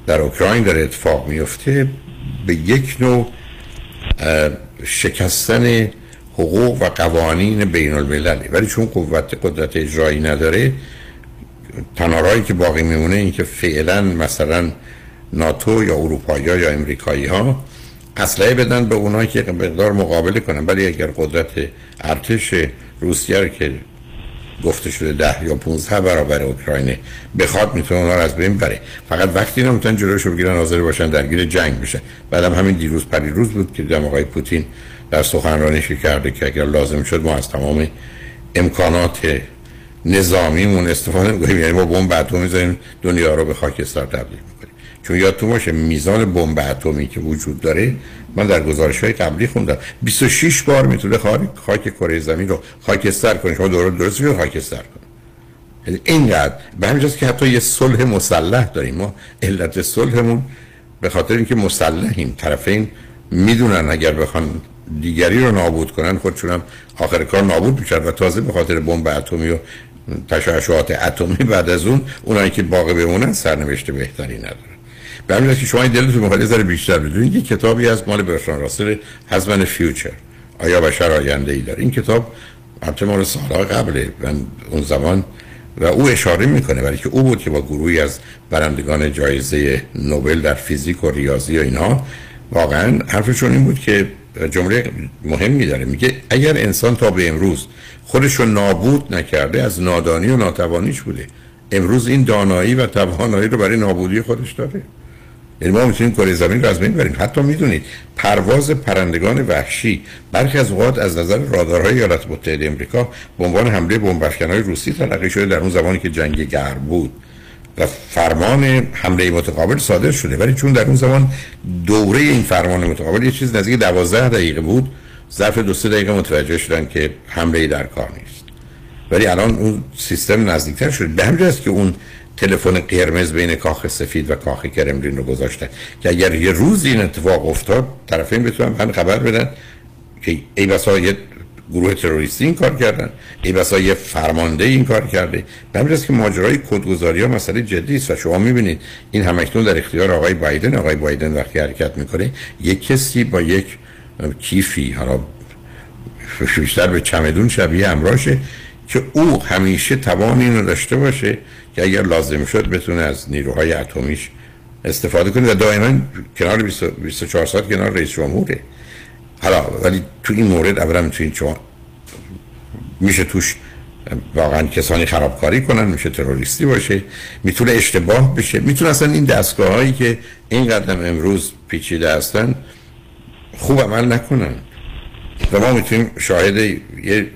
در اوکراین داره اتفاق میفته به یک نوع شکستن حقوق و قوانین بین المللی ولی چون قوت قدرت اجرایی نداره تنارایی که باقی میمونه این که فعلا مثلا ناتو یا اروپایی یا امریکایی ها اسلحه بدن به اونایی که مقدار مقابله کنن. ولی اگر قدرت ارتش روسیه که گفته شده ده یا 15 برابر اوکراینه. بخواد می‌تونه اونا رو از بین بره فقط وقتی نمی‌تونن جلوشو بگیرن حاضر باشن درگیر جنگ بشه بعدم همین دیروز پریروز بود که دم آقای پوتین در سخنرانیش کرده که اگر لازم شد ما از تمام امکانات نظامیمون استفاده می‌کنیم. یعنی ما بمب اتمی می‌ذاریم دنیا رو به خاکستر تبدیل چون یادتون باشه میزان بمب اتمی که وجود داره من در گزارش های قبلی خوندم. 26 بار می‌تونه خاک کره زمین رو خاکستر کنه. شما درست درست رو خاکستر کنه. یعنی اینقدر. به همین که حتی یه صلح مسلح داریم. ما علت صلحمون به خاطر اینکه مسلحیم. طرفین می‌دونن اگر بخوان دیگری رو نابود کنن خودشون هم آخر کار نابود میشن و تازه به خاطر بمب اتمی و تشعشعات اتمی بعد از اون اونایی که باقی بمونن سرنوشت بهتری ندارن. همین که شما این دلتون می‌خواد ذره بیشتر بدونید یه کتابی از مال برشان راسل هزمن فیوچر آیا بشر آینده ای داره؟ این کتاب البته مال سالها قبله من اون زمان و او اشاره می‌کنه برای که او بود که با گروهی از برندگان جایزه نوبل در فیزیک و ریاضی و اینها واقعا حرفشون این بود که جمله مهمی داره میگه اگر انسان تا به امروز خودش رو نابود نکرده از نادانی و ناتوانیش بوده. امروز این دانایی و توانایی رو برای نابودی خودش داره. یعنی ما می‌تونیم کره زمین رو از بین بریم. حتی می‌دونید پرواز پرندگان وحشی برخی از اوقات از نظر رادارهای ایالات متحده امریکا به عنوان حمله بمب روسی تلقی شده در اون زمانی که جنگ گرم بود و فرمان حمله متقابل صادر شده. ولی چون در اون زمان دوره این فرمان متقابل یه چیز نزدیک دوازده دقیقه بود ظرف دو سه دقیقه متوجه شدن که حمله در کار نیست. ولی الان اون سیستم نزدیکتر شد به همین که اون تلفن قرمز بین کاخ سفید و کاخ کرملین رو گذاشتن که اگر یه روز این اتفاق افتاد طرفین بتونن من خبر بدن که ای بسا یه گروه تروریستی این کار کردن ای بسا یه فرمانده این کار کرده. به که ماجرای کدگذاری ها مسئله جدی است و شما می‌بینید این همکنون در اختیار آقای بایدن. آقای بایدن وقتی حرکت می‌کنه یک کسی با یک کیفی حالا بیشتر به چمدون شبیه امراشه که او همیشه توان اینو داشته باشه که اگر لازم شد بتونه از نیروهای اتمیش استفاده کنه و دائما کنار 24 ساعت کنار رئیس جمهوره. حالا ولی تو این مورد اولا می‌تونید شما میشه توش واقعا کسانی خرابکاری کنن میشه تروریستی باشه می‌تونه اشتباه بشه. می‌تونه اصلا این دستگاه هایی که این قدم امروز پیچیده هستن خوب عمل نکنن. و ما می‌تونیم شاهد یه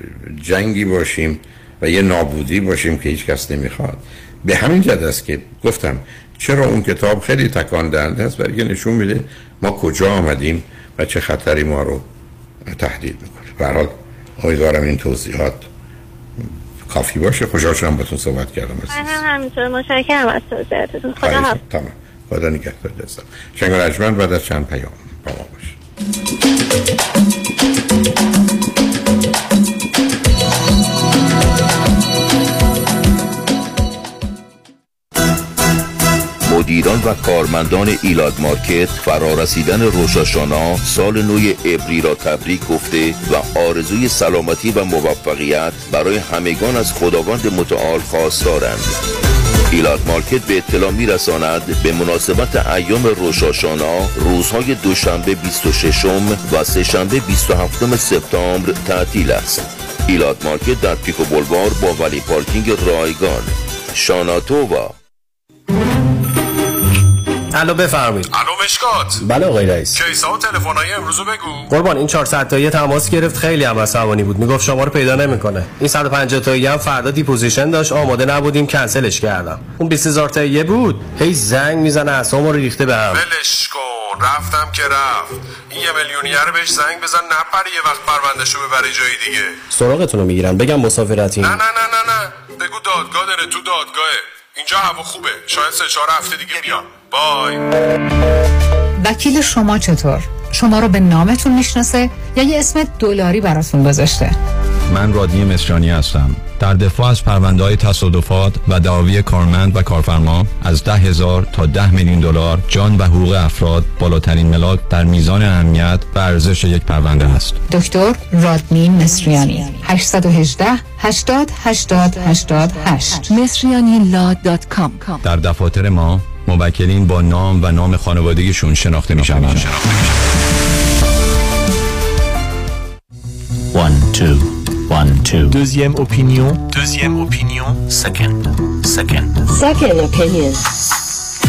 جنگی باشیم و یه نابودی باشیم که هیچ کس نمی‌خواد. به همین جد است که گفتم چرا اون کتاب خیلی تکان دهنده است؟ برای نشون میده ما کجا آمدیم و چه خطری ما رو تهدید می‌کنه. برحال امیدوارم این توضیحات کافی باشه. خوشحال شدم باتون صحبت کردم من هم همینطور از توضیحاتتون. خدا حافظ. تمام خدا نگهدار. دستم شنگ رجمن بعد از چند پیام با ما باشه مدیران و کارمندان ایلاد مارکت فرارسیدن روشاشانا سال نو عبری را تبریک گفته و آرزوی سلامتی و موفقیت برای همگان از خداوند متعال خواستارند ایلات مارکت به اطلاع می رساند به مناسبت ایام روش هشانا روزهای دوشنبه 26 و سهشنبه 27 سپتامبر تعطیل است. ایلات مارکت در پیکو بلوار با valet parking رایگان. שנה טובה. الو بفرمایید. الو مشکات. بله آقای رئیس. case ا و تلفن‌های امروزو بگو. قربان این 400 تایی تماس گرفت. خیلی هم عصبانی بود. می‌گفت شما رو پیدا نمی‌کنه. این 150 تایی هم فردا deposition داشت. آماده نبودیم. کنسلش کردم. اون 20000 تایی بود. هی زنگ می‌زنه اسمو رو ریخته به هم. ولش کن. رفتم که رفت. این یه میلیونیر بهش زنگ بزن. نپره یه وقت پروندهشو ببره جای دیگه. سراغتون رو می‌گیرن بگم مسافرتی. نه نه نه نه نه. بگو دادگاه داره تو دادگاهه. اینجا هوا خوبه. شاید سه چهار هفته دیگه بیام. بای. وکیل شما چطور؟ شما رو به نامتون می‌شناسه یا یه اسم دلاری براتون گذاشته؟ من رادنی مصریانی هستم. در دفاع از پرونده های تصادفات و دعاوی کارمند و کارفرما از ده هزار تا ده میلیون دلار جان و حقوق افراد بالاترین ملاک در میزان اهمیت و ارزش یک پرونده است. دکتر رادنی مصریانی. 818 80 80 88 مصریانی در دفاتر ما موکلین با نام و نام خانوادگیشون شناخته می شوند. One, two, one, two. Deuxième opinion. Deuxième opinion. Second, second. Second opinion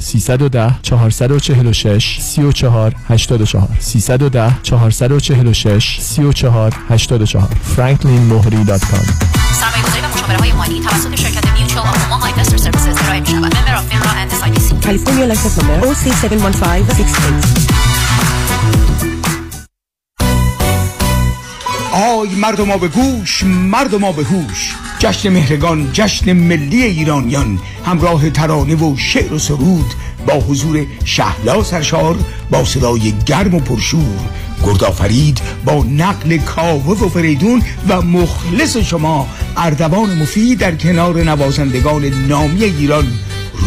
310 446 34 84 310 446 34 84 franklinmohri.com سرمایه‌گذاری و مشاوره های مالی توسط شرکت Mutual of Omaha Investor Services ارائه می‌شود. Member of FINRA and SIPC. California license number OC71568 آی مردم به گوش مردم به هوش جشن مهرگان جشن ملی ایرانیان همراه ترانه و شعر و سرود با حضور شهلا سرشار با صدای گرم و پرشور گردآفرید با نقل کاوه و فریدون و مخلص شما اردوان مفید در کنار نوازندگان نامی ایران.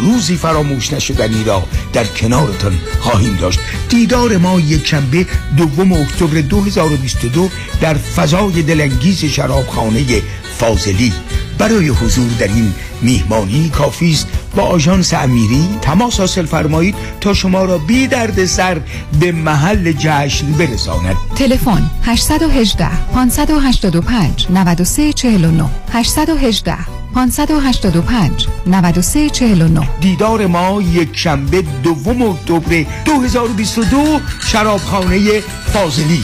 روزی فراموش نشدنی را در کنارتان خواهیم داشت. دیدار ما یک شنبه دوم اکتبر 2022 در فضای دلانگیز شرابخانه فاضلی. برای حضور در این میهمانی کافی است. با آژانس امیری تماس حاصل فرمایید تا شما را بی درد سر به محل جشن برساند. تلفن 818 585 9349 818 585 9349 دیدار ما یک شنبه دوم اکتبر 2022 شرابخانه فاضلی.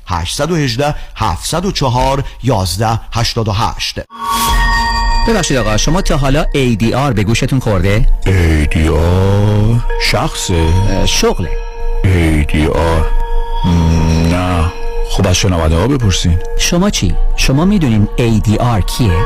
818 704 11 88 ببخشید آقا شما تا حالا ADR به گوشتون خورده؟ ADR شخصه شغله ADR نه خب از شنونده ها بپرسین شما چی؟ شما می‌دونین ADR کیه؟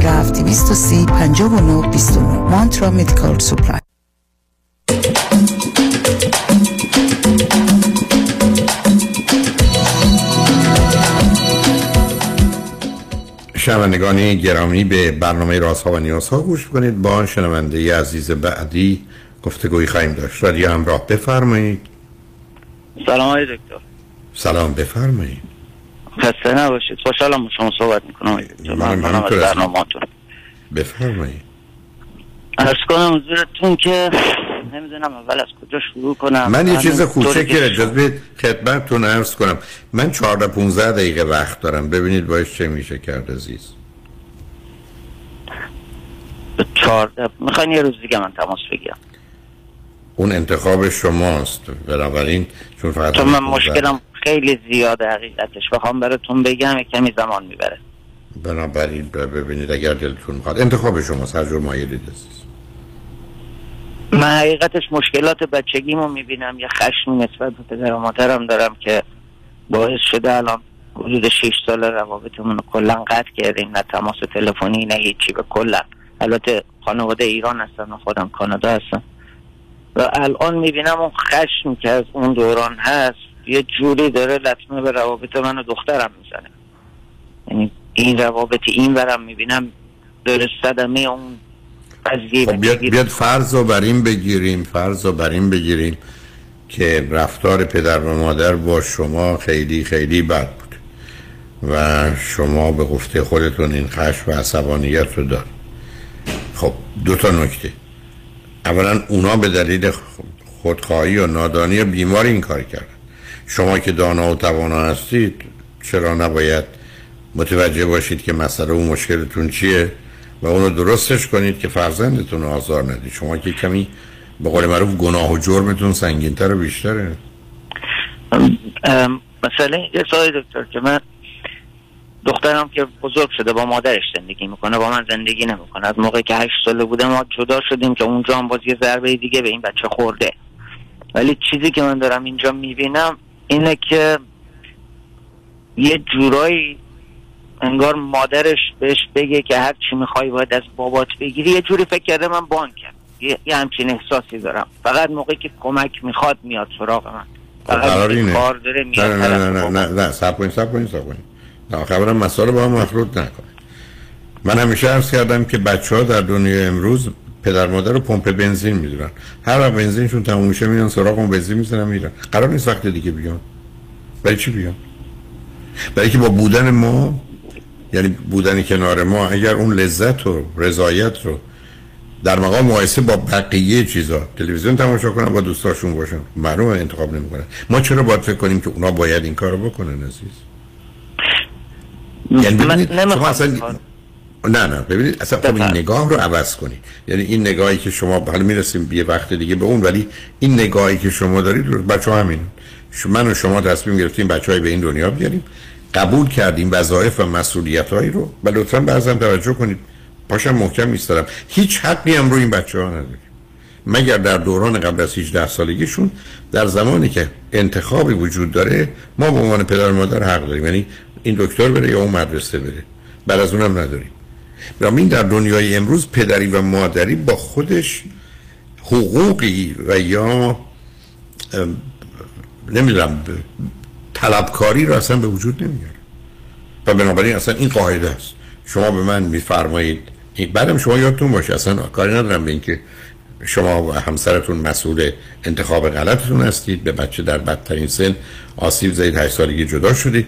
230 59 29 مانترا مدیکال سوپلای شنوندگان گرامی به برنامه رازها و نیازها گوش کنید. با شنونده عزیز بعدی گفتگوی خواهیم داشت. رادیو همراه بفرمایید. سلام آقای دکتر. سلام بفرمایید. خسته نباشید. خوشحالم با شما صحبت می‌کنم. من ممنونم از برنامه‌تون. بفرمایید. عرض کنم حضورتون که نمی‌دونم اول از کجا شروع کنم. من یه چیز کوچکی که اجازه خدمتتون عرض کنم. من 14 15 دقیقه وقت دارم. ببینید باش چه میشه کرد عزیز. چهارده می‌خواین یه روز دیگه من تماس بگیرم. اون انتخاب شماست. بنابراین چون فقط من 15 مشکلم خیلی زیاده حقیقتش بخوام براتون بگم کمی زمان می‌بره. بنابراین ببینید اگر دلتون می‌خواد. انتخاب شماست هر جور مایلید من حقیقتش مشکلات بچگیمو می‌بینم. یه خشمی نسبت به پدر و مادرم دارم که باعث شده الان حدود 6 سال روابطمون رو کلا قطع کردیم. نه تماس تلفنی نه هیچی به کلا. البته خانواده ایران هستن و خودم کانادا هستم. و الان می‌بینم اون خشم که از اون دوران هست یه جوری داره لطمه به روابط من و دخترم می‌زنه. یعنی این روابط این برم می‌بینم داره صدمه اون قضیه خب بیاد, بیاد فرض رو بر این بگیریم فرض رو بر این بگیریم که رفتار پدر و مادر با شما خیلی خیلی بد بود و شما به گفته خودتون این خشم و عصبانیت رو دار خب دو تا نکته. اولا اونا به دلیل خودخواهی و نادانی و بیماری این کار کردن. شما که دانا و توانا هستید چرا نباید متوجه باشید که مسئله و مشکلتون چیه و اونو درستش کنید که فرزندتون رو آزار ندید؟ شما که کمی به قول معروف گناه و جرمتون سنگینتر و بیشتره. مثلا یه سوال دکتر که من دخترم که بزرگ شده با مادرش زندگی می‌کنه با من زندگی نمی‌کنه. از موقعی که هشت ساله بوده ما جدا شدیم که اونجا هم باز یه ضربه دیگه به این بچه خورده. ولی چیزی که من دارم اینجا می‌بینم اینه که یه جورایی انگار مادرش بهش بگه که هر چی می‌خوای باید از بابات بگیری. یه جوری فکر کرده من بانکم. یه, یه همچین احساسی دارم. فقط موقعی که کمک می‌خواد میاد سراغ من. فقط قرار اینه. کار داره نه میاد نه نه نه. نه نه سب کنید سب کنید سب کنید. نه خبرم مسائل با هم مخلوط نکنید. من همیشه عرض کردم که بچه ها در دنیای امروز پدر مادر رو پمپ بنزین می‌دونن. هر وقت بنزینشون تموم میشه میان سراغ اون بنزین می‌زنن میرن. قرار نیست وقت دیگه بیان. برای چی بیان؟ برای که با بودن ما یعنی بودن کنار ما اگر اون لذت و رضایت رو در مقام مقایسه با بقیه چیزا تلویزیون تماشا کنن با دوستاشون باشن معلومه انتخاب نمی‌کنن. ما چرا باید فکر کنیم که اونا باید این کارو بکنن عزیز؟ یعنی ببینید شما اصلا نه نه. ببینید اصلا خب این نگاه رو عوض کنید. یعنی این نگاهی که شما حالا می‌رسیم یه وقت دیگه به اون ولی این نگاهی که شما دارید بچه همین. من و شما تصمیم گرفتیم بچه های به این دنیا بیاریم. قبول کردیم وظایف و مسئولیت هایی رو. و لطفا بعضا توجه کنید. پاشم محکم ایستادم هیچ حقی هم رو این بچه ها نداریم. مگر در دوران قبل از 18 سالگیشون در زمانی که انتخابی وجود داره ما به عنوان پدر و مادر حق داریم. یعنی این دکتر بره یا اون مدرسه بره. بعد از اونم نداریم. برای این در دنیای امروز پدری و مادری با خودش حقوقی و یا نمی‌دونم طلبکاری رو اصلا به وجود نمیاره. و بنابراین اصلا این قاعده است. شما به من میفرمایید بعدم شما یادتون باشه اصلا کاری ندارم به اینکه شما و همسرتون مسئول انتخاب غلطتون هستید به بچه در بدترین سن آسیب زدید هشت سالگی جدا شدید.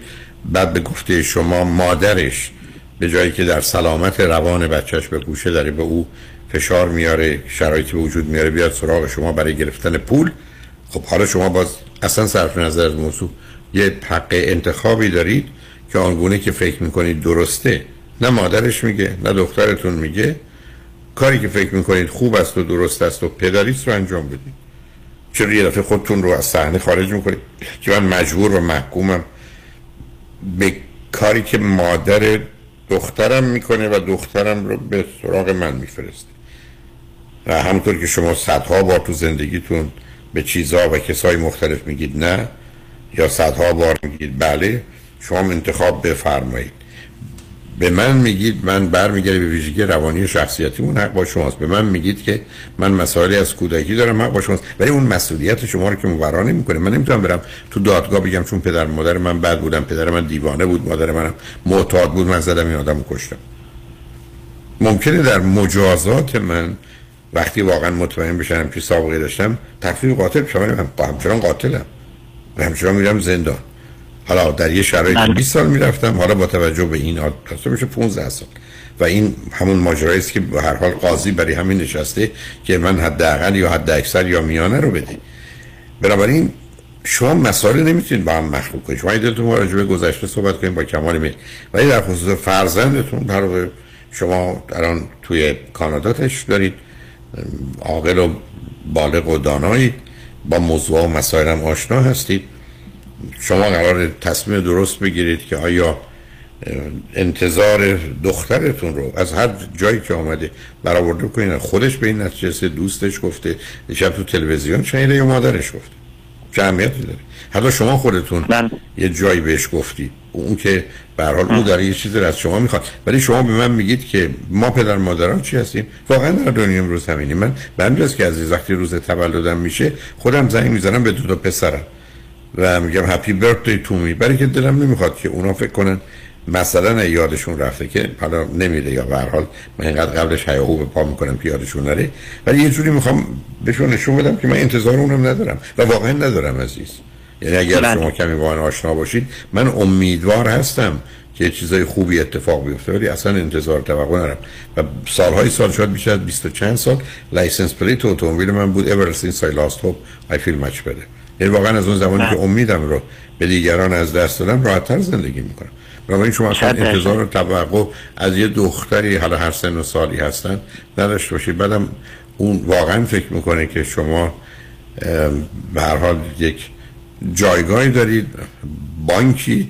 بعد به گفته شما مادرش به جایی که در سلامت روان بچهش به گوشه داره به او فشار میاره شرایطی به وجود میاره بیاد سراغ شما برای گرفتن پول. خب حالا شما باز اصلا صرف نظر از موضوع یه حق انتخابی دارید که آنگونه که فکر می‌کنید درسته. نه مادرش میگه نه دخترتون میگه. کاری که فکر می‌کنید خوب است و درست است و پدریست رو انجام بدید. چرا یه دفعه خودتون رو از صحنه خارج می‌کنید؟ که من مجبور و محکومم به کاری که مادر دخترم می‌کنه و دخترم رو به سراغ من میفرسته. و همونطور که شما صدها بار تو زندگیتون به چیزها و کسای مختلف میگید نه یا صدها بار میگید بله شما انتخاب بفرمایید. به من میگید من برمیگردی به ویژگی روانی شخصیتیمون حق با شماست. به من میگید که من مسائلی از کودکی دارم حق با شماست. ولی اون مسئولیت شما رو که مبرا نمی‌کنه. من نمی‌تونم برم تو دادگاه بگم چون پدر مادر من بد بودم پدر من دیوانه بود مادر منم معتاد بود من زدم این آدم رو کشتم. ممکنه در مجازات من وقتی واقعا مطمئن بشم که سابقه داشتم تکلیف قاتل شما من همچنان قاتلم. و همچنان میرم زندان. حالا در یه شرایط 20 سال می‌رفتم. حالا با توجه به این آدرس میشه 15 سال. و این همون ماجرایی است که به هر حال قاضی برای همین نشسته که من حداقل یا حد اکثر یا میانه رو بده. بنابراین شما مسائل نمی‌تونید با هم مخلوق کنید. شما دلتون ما راجع به گذشته صحبت کنید با کمال میل. ولی در خصوص فرزندتون در شما الان توی کانادا تشریف دارید. عاقل و بالغ و دانایی. با موضوع و مسائل هم آشنا هستید. شما قرار تصمیم درست بگیرید که آیا انتظار دخترتون رو از هر جایی که آمده برآورده کنید خودش به این نتیجه دوستش گفته شب تو تلویزیون شنیده یا مادرش گفته؟ چه اهمیتی داره. حتی شما خودتون یه جایی بهش گفتی. اون که به حال او داره یه چیزی رو از شما می‌خواد. ولی شما به من میگید که ما پدر مادران چی هستیم؟ واقعا در دنیا امروز همینی من به همین که عزیز وقتی روز تولدم میشه خودم زنگ می‌زنم به دو تا پسرم. و میگم هپی برثدی تو می برای که دلم نمی‌خواد که اونا فکر کنن مثلا یادشون رفته که حالا نمیره یا به هر حال من اینقدر قبلش هیاهو به پا می‌کنم که یادشون نره. ولی یه جوری می‌خوام بهشون نشون بدم که من انتظار اونم ندارم و واقعا ندارم عزیز. یعنی اگر بله. شما کمی با آشنا باشید من امیدوار هستم که چیزای خوبی اتفاق بیفته ولی اصلا انتظار توقع ندارم. و سالهای سال شاید بیشتر از 20 و چند سال license plate اتومبیل من بود ever since I lost hope I feel much better. یعنی واقعا از اون زمانی که امیدم رو به دیگران از دست دادم راحتتر زندگی می‌کنم. بنابراین شما اصلا. انتظار و توقع از یه دختری حالا هر سن و سالی هستن نداشته باشید. بعدم اون واقعا فکر می‌کنه که شما به هر حال یک جایگاهی دارید بانکی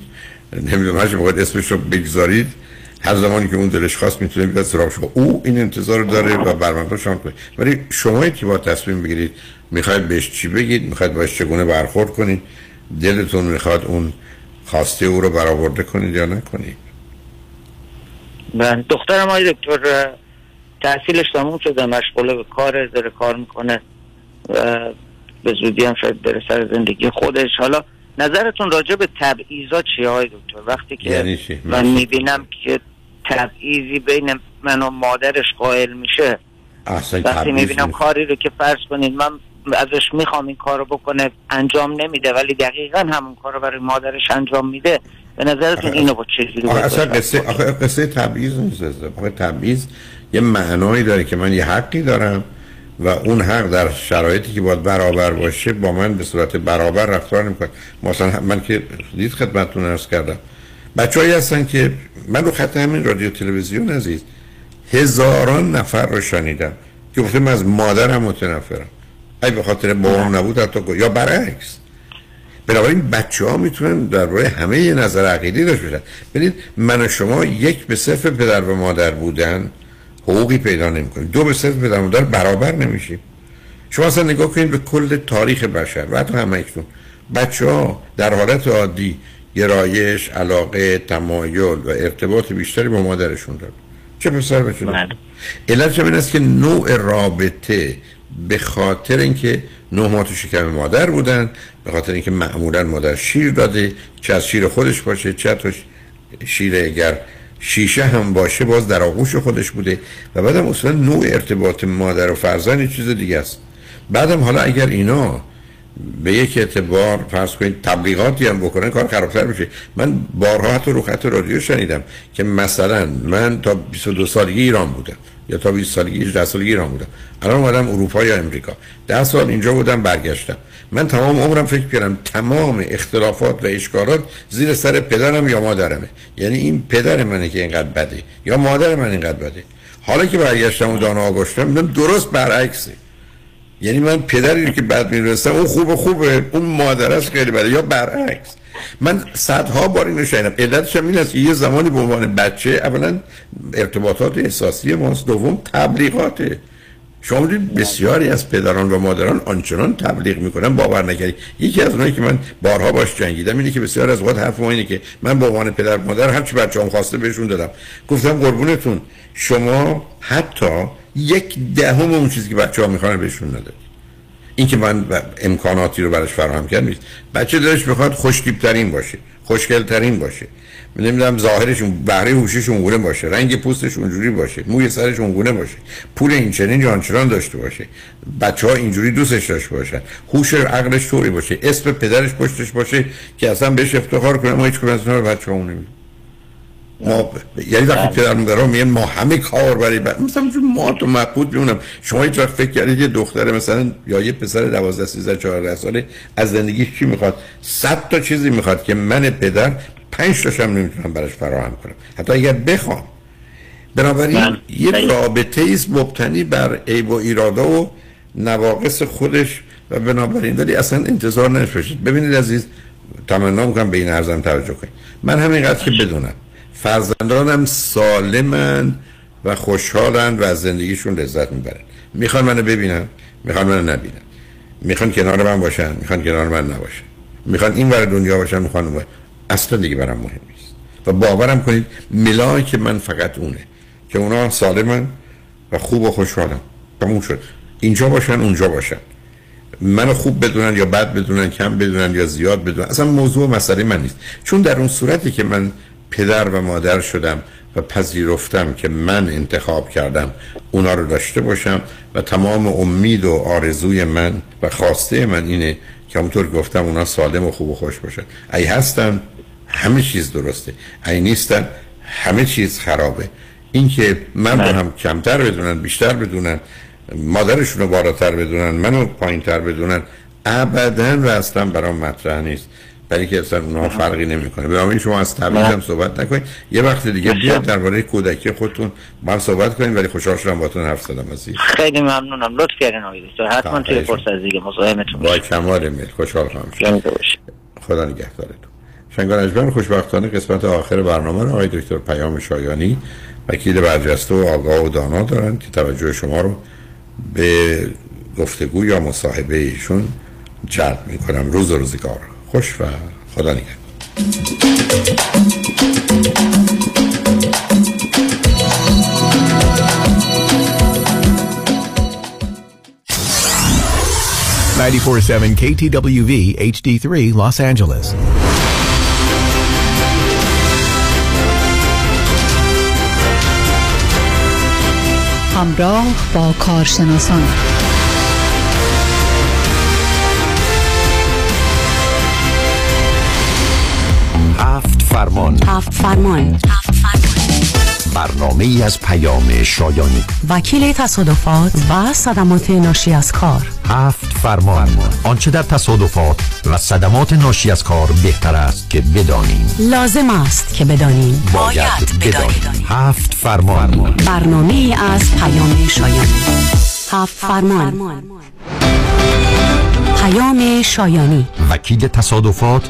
نمی‌دونم هر چی بخواید اسمش رو بگذارید. هر زمانی که اون دلش خواست می‌تونه بیاد سراغ شما. او این انتظار رو داره و برمانده شما کنید ولی شما که با تصمیم بگیرید می‌خواید بهش چی بگید؟ می‌خواید باش چگونه برخورد کنید؟ دلتون می‌خواد اون خواسته او رو برآورده کنید یا نکنید؟ بله. دخترم آقای دکتر تحصیلش تموم شده مشغوله به کار داره کار می‌کنه و به زودی هم شاید بره سر زندگی خودش. حالا نظرتون راجع به تبعیضا چیه های دکتر؟ وقتی که یعنی؟ من می‌بینم که تبعیضی بین من و مادرش قائل میشه وقتی می‌بینم. کاری رو که فرض کنید من ازش می‌خوام این کار رو بکنه انجام نمیده ولی دقیقا همون کار رو برای مادرش انجام میده به نظرتون اینو با باید اصلا؟ قصه آخه قصه تبعیض نیست. آخه تبعیض یه معنایی داره که من یه حقی دارم و اون حق در شرایطی که باید برابر باشه با من به صورت برابر رفتار نمی‌کنه مثلا من که دید خدمتتون عرض کردم بچه هستن که من رو خط همین رادیو تلویزیون عزیز هزاران نفر رو شنیدم. که گفتم از مادرم متنفرم. ای به خاطر بابام نبود حتی یا برعکس. بنابراین بچه ها می‌تونن در روی همه یه نظر عقیدی داشت بشن ببینید من و شما یک به صفر پدر و مادر بودن حقوقی پیدا نمی‌کنیم. دو به صفر پدر و مادر برابر نمیشیم. شما اصلا نگاه کنید به کل تاریخ بشر و حتی همه اکنون. بچه ها در حالت عادی گرایش، علاقه، تمایل و ارتباط بیشتری با مادرشون دارن چه پسر بچه علت این است که نوع رابطه به خاطر اینکه نه ماه تو شکم مادر بودن به خاطر اینکه معمولا مادر شیر داده چه از شیر خودش باشه چه تو شیر اگر شیشه هم باشه باز در آغوش خودش بوده. و بعدم اصلا نوع ارتباط مادر و فرزند چیز دیگه است. بعدم حالا اگر اینا به یک اعتبار فرض کنید تبلیغاتی هم بکنن کار خرابتر میشه. من بارها حتی رو خط رادیو شنیدم که مثلا من تا 22 سالگی ایران بودم یا تا 20 سالگی 18 سالگی ایران بودم. الان اومدم اروپا یا امریکا. 10 سال اینجا بودم برگشتم. من تمام عمرم فکر کردم تمام اختلافات و اشکالات زیر سر پدرم یا مادرمه. یعنی این پدر منه که اینقدر بده یا مادر من اینقدر بده. حالا که برگشتم و دانا آگشتم درست برعکسه. یعنی من پدری که بعد می‌رسم اون خوب خوبه. اون مادر است خیلی بده. یا برعکس. من صدها بار اینو شنیدم. علتش هم این است که یه زمانی به عنوان بچه اولا ارتباطات احساسی ماست دوم تبلیغاته. شما بسیاری از پدران و مادران آنچنان تبلیغ می‌کنن باور نکردی یکی از اونایی که من بارها باش جنگیدم اینه که بسیار از وقت حرف ما اینه که من به عنوان پدر مادر هر چی بچه‌ام خواسته بهشون دادم. گفتم قربونتون شما حتی یک دهم اون چیزی که بچه ها می‌خوان بهشون نداد این که من امکاناتی رو براش فراهم کرد نیست. بچه دلش می‌خواد خوشتیب باشه خوشگل ترین باشه. نمی‌دونم ظاهرشون بهره هوشش اونگونه باشه رنگ پوستش اونجوری باشه موی سرش اونگونه باشه پول این چنین جانچنان داشته باشه. بچه ها اینجوری دوستش داشته باشن. هوش عقلش طوری باشه. اسم پدرش پشتش باشه که اصلا بهش افتخار کنه ما هیچ از بچه ها ما یعنی وقتی بله. پدر مادرها میگن ما همه کار برای بعد مثلا ما تو مبهوت میمونم. شما هیچ وقت فکر کردید یه دختر مثلا یا یه پسر 12 13 14 ساله از زندگی چی می‌خواد؟ 100 تا چیزی می‌خواد که من پدر 5 تاشم نمی‌تونم براش فراهم کنم. حتی اگر بخوام. بنابراین من. یه رابطه ایست مبتنی بر عیب و ایرادا و نواقص خودش و بنابراین ولی اصلا انتظار نشوشید. ببینید عزیز تمنا می‌کنم به این ارزم توجه کنید. من همینقدر که بدونم. فرزندانم سالمن و خوشحالن و از زندگیشون لذت می‌برن. می‌خوان منو ببینن می‌خوان منو نبینن. می‌خوان کنار من باشن می‌خوان کنار من نباشن. می‌خوان این ور دنیا باشن می‌خوان اون اصلا دیگه برام مهم نیست. و باورم کنید ملاک من فقط اونه. که اونا سالمن و خوب و خوشحالن. تموم شد. اینجا باشن اونجا باشن. منو خوب بدونن یا بد بدونن کم بدونن یا زیاد بدونن. اصلا موضوع مسئله من نیست. چون در اون صورتی که من پدر و مادر شدم و پذیرفتم که من انتخاب کردم اونا رو داشته باشم و تمام امید و آرزوی من و خواسته من اینه که همونطور گفتم اونا سالم و خوب و خوش باشن. ای هستن همه چیز درسته. ای نیستن همه چیز خرابه. اینکه من رو هم کمتر بدونن بیشتر بدونن مادرشون رو بالاتر بدونن منو پایینتر بدونن ابدا و اصلا برام مطرح نیست. برای که اصلا اونها فرقی نمی‌کنه. به شما از تبعید هم صحبت نکنید یه وقت دیگه بیاد درباره کودکی خودتون با صحبت کنیم ولی خوشحال شدم باهاتون حرف زدم عزیز. خیلی ممنونم. لطف کردین آقای دکتر. حتما توی فرصت دیگه مزاحمتون با کمال میل. خوشحال خواهم خدا نگهدارتون. شنگان اجبر خوشبختانه قسمت آخر برنامه رو آقای دکتر پیام شایانی وکیل برجسته و آگاه و دانا دارن که توجه شما رو به گفتگو یا مصاحبه ایشون جلب می‌کنم. روز روزگار. خوش و خدا نگه. 94.7 KTWV HD3 Los Angeles همراه با کارشناسان فرمان. هفت فرمان. برنامه ای از پیام شایانی. وکیل تصادفات و صدمات ناشی از کار. هفت فرمان. آنچه در تصادفات و صدمات ناشی از کار بهتر است که بدانیم. لازم است که بدانیم. باید بدانیم. هفت فرمان. برنامه از پیام شایان هفت فرمان. پیام شایانی. وکیل تصادفات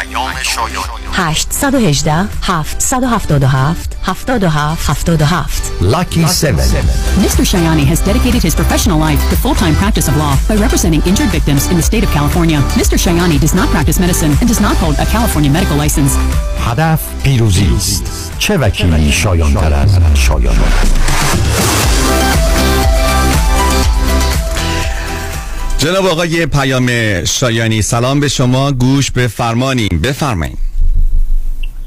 پیام شایانی 818 777 77 77 Lucky 7 Mr. Shayani has dedicated his professional life to full-time practice of law by representing injured victims in the state of California. Mr. Shayani does not practice medicine and does not hold a California medical license. هدف پیروزی است چه وکیلی شایان تر از شایان جناب آقای پیام شایانی سلام به شما گوش به فرمانیم. بفرمایید.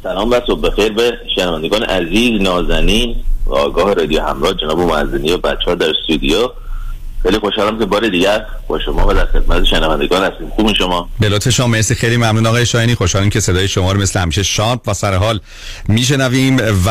سلام و صبح بخیر به شنوندگان عزیز نازنین و آگاه رادیو همراه جناب معزنی و بچه ها در استودیو. خیلی خوشحالم که بار دیگر با شما و در خدمت شنوندگان هستیم. خوب شما؟ به لطف شما مرسی. خیلی ممنون آقای شایانی خوشحالیم که صدای شما رو مثل همیشه شاد و سر حال میشنویم و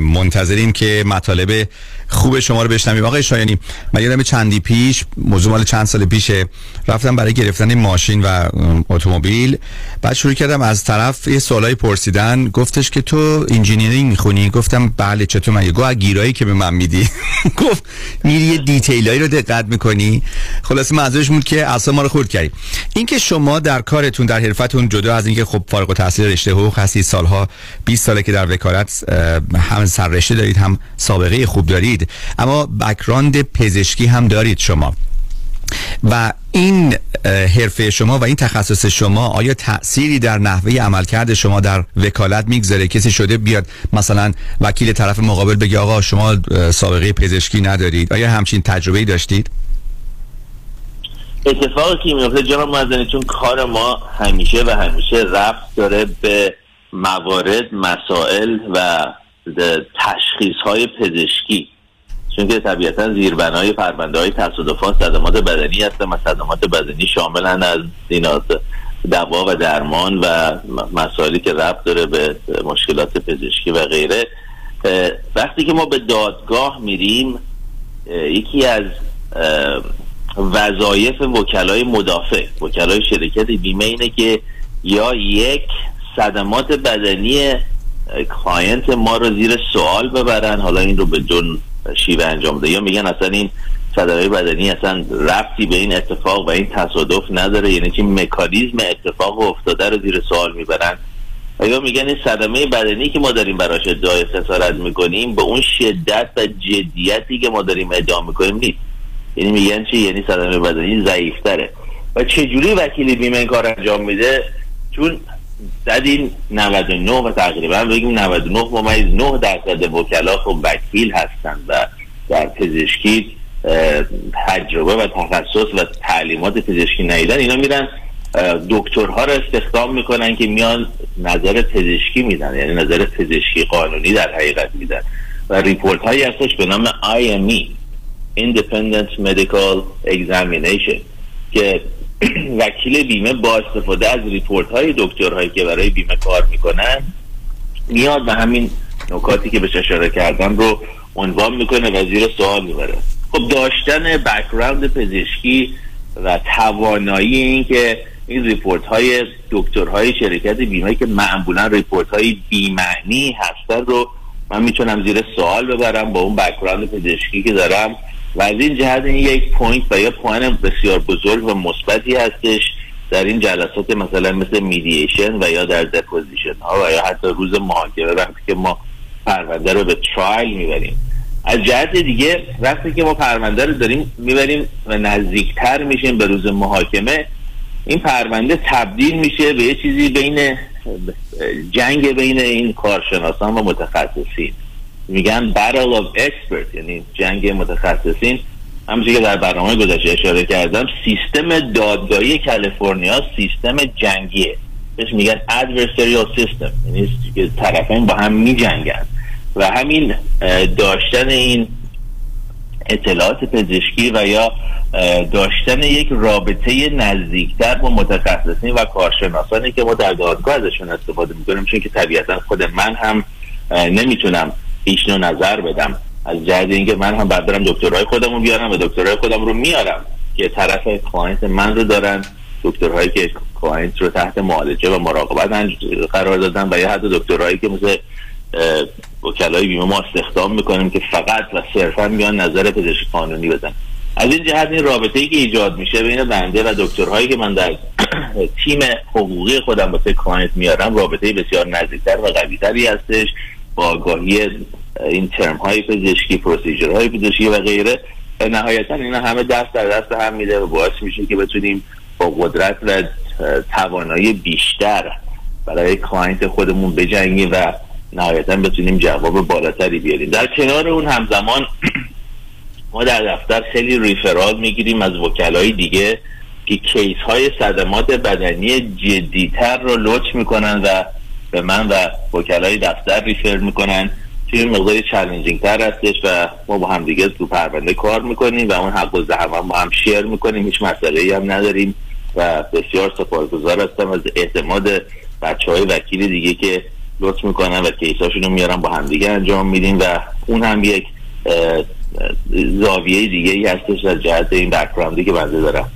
منتظریم که مطالب خوب شما رو بشنویم. آقای شایانی من یادم چندی پیش موضوع مال چند سال پیشه رفتم برای گرفتن ماشین و اتومبیل. بعد شروع کردم از طرف یه سوالای پرسیدن. گفتش که تو engineering می‌خونی؟ گفتم بله چطور من؟ گفت گیرایی که به من میدی. گفت میری یه detail ایی رو دقت می‌کنی. خلاص منظورش بود که اصلا ما رو خورد کردی اینکه شما در کارتون در حرفتون جدا از اینکه خب فارغ التحصیل رشته حقوق هستی سالها 20 ساله که در وکالت هم سررشته دارید هم سابقه خوب دارید اما بکراند پزشکی هم دارید شما. و این حرفه شما و این تخصص شما آیا تأثیری در نحوه عملکرد شما در وکالت می‌گذاره؟ کسی شده بیاد مثلا وکیل طرف مقابل بگه آقا شما سابقه پزشکی ندارید آیا همچین تجربه داشتید؟ اتفاقی که میفته جناب مزنی چون کار ما همیشه و همیشه رفت داره به موارد مسائل و تشخیص های پزشکی. چون که طبیعتا زیربنای پرونده های تصادفات صدمات بدنی هستن و صدمات بدنی شاملن از اینات دوا و درمان و مسائلی که ربط داره به مشکلات پزشکی و غیره. وقتی که ما به دادگاه میریم یکی از وظایف وکلای مدافع. وکلای شرکت بیمه اینه که یا یک صدمات بدنی client ما رو زیر سوال ببرن حالا این رو به چند شیوه انجام میدن یا میگن اصلا این صدمه بدنی اصلا ربطی به این اتفاق و این تصادف نداره یعنی که مکانیزم اتفاق افتاده رو زیر سوال می‌برن. و یا میگن این صدمه بدنی که ما داریم براش ادعای خسارت می‌کنیم به اون شدت و جدیتی که ما داریم ادعا می‌کنیم نیست. یعنی میگن چی؟ یعنی صدمه بدنی ضعیفتره. و چجوری وکیل بیمه این کار انجام میده؟ چون زدین 99 و تقریبا بگیم 99 ممیز 9 درصد وکلا خب وکیل هستن و در پزشکی تجربه و تخصص و تعلیمات پزشکی ندیدن اینا میرن دکترها رو استخدام می‌کنن که میان نظر پزشکی میدن. یعنی نظر پزشکی قانونی در حقیقت میدن. و report هایی هستش به نام IME Independent Medical Examination که وکیل بیمه با استفاده از report های دکترهایی که برای بیمه کار می‌کنن میاد و همین نکاتی که بهش اشاره کردم رو عنوان می‌کنه و زیر سوال می‌بره. خب داشتن background پزشکی و توانایی این که این report های دکترهای شرکت بیمه که معمولا report های بیمعنی هستن رو من می‌تونم زیر سوال ببرم با اون background پزشکی که دارم و از این جهت این یک point و یا point بسیار بزرگ و مثبتی هستش در این جلسات مثلا مثل mediation و یا در deposition ها و یا حتی روز محاکمه وقتی که ما پرونده رو به trial می‌بریم. از جهت دیگه وقتی که ما پرونده رو داریم می‌بریم و نزدیکتر میشیم به روز محاکمه این پرونده تبدیل میشه به یه چیزی بین جنگ بین این کارشناسان و متخصصین. میگن battle of expert یعنی جنگ متخصصین. همونجوری که در برنامه گذشته اشاره کردم سیستم دادگاهی کالیفرنیا سیستم جنگیه. بهش میگن adversarial system یعنی طرفین با هم میجنگن. و همین داشتن این اطلاعات پزشکی و یا داشتن یک رابطه نزدیکتر با متخصصین و کارشناسانی که ما در دادگاه ازشون استفاده می‌کنیم چون که طبیعتا خود من هم نمی‌تونم ایشنو نظر بدم. از جهت اینکه من هم بعد برم دکترهای خودم رو بیارم و دکترهای خودم رو میارم. که طرف client من رو دارن دکترهایی که client رو تحت معالجه و مراقبت قرار دادن و یا حتی دکترهایی که مثل وکلای بیمه ما استخدام می‌کنیم که فقط و صرفا میان نظر پزشک قانونی بدن. از این جهت این رابطه ای که ایجاد میشه بین بنده و دکترهایی که من در تیم حقوقی خودم واسه client میارم رابطه بسیار نزدیکتر و قویتری هستش. با آگاهی این ترم های پزشکی procedure های پزشکی و غیره نهایتا اینا همه دست در دست هم میده و باعث میشه که بتونیم با قدرت و توانایی بیشتر برای client خودمون بجنگیم و نهایتا بتونیم جواب بالاتری بیاریم. در کنار اون همزمان ما در دفتر خیلی referral می‌گیریم از وکلای دیگه که case های صدمات بدنی جدیتر رو لطف می‌کنن و به من و وکلای دفتر refer می‌کنن. توی مقداری چالنجینگ تر هستش و ما با هم دیگه تو پرونده کار می‌کنیم و اون حق و زحمت با هم شیر می‌کنیم. هیچ مسئله ای هم نداریم و بسیار سپاسگزار هستم از اعتماد بچه های وکیل دیگه که لطف می‌کنن و کیساشون رو میارن با هم دیگه انجام میدیم و اون هم یک زاویه دیگه ای هستش از جهت این بکراندی که بنده دارم.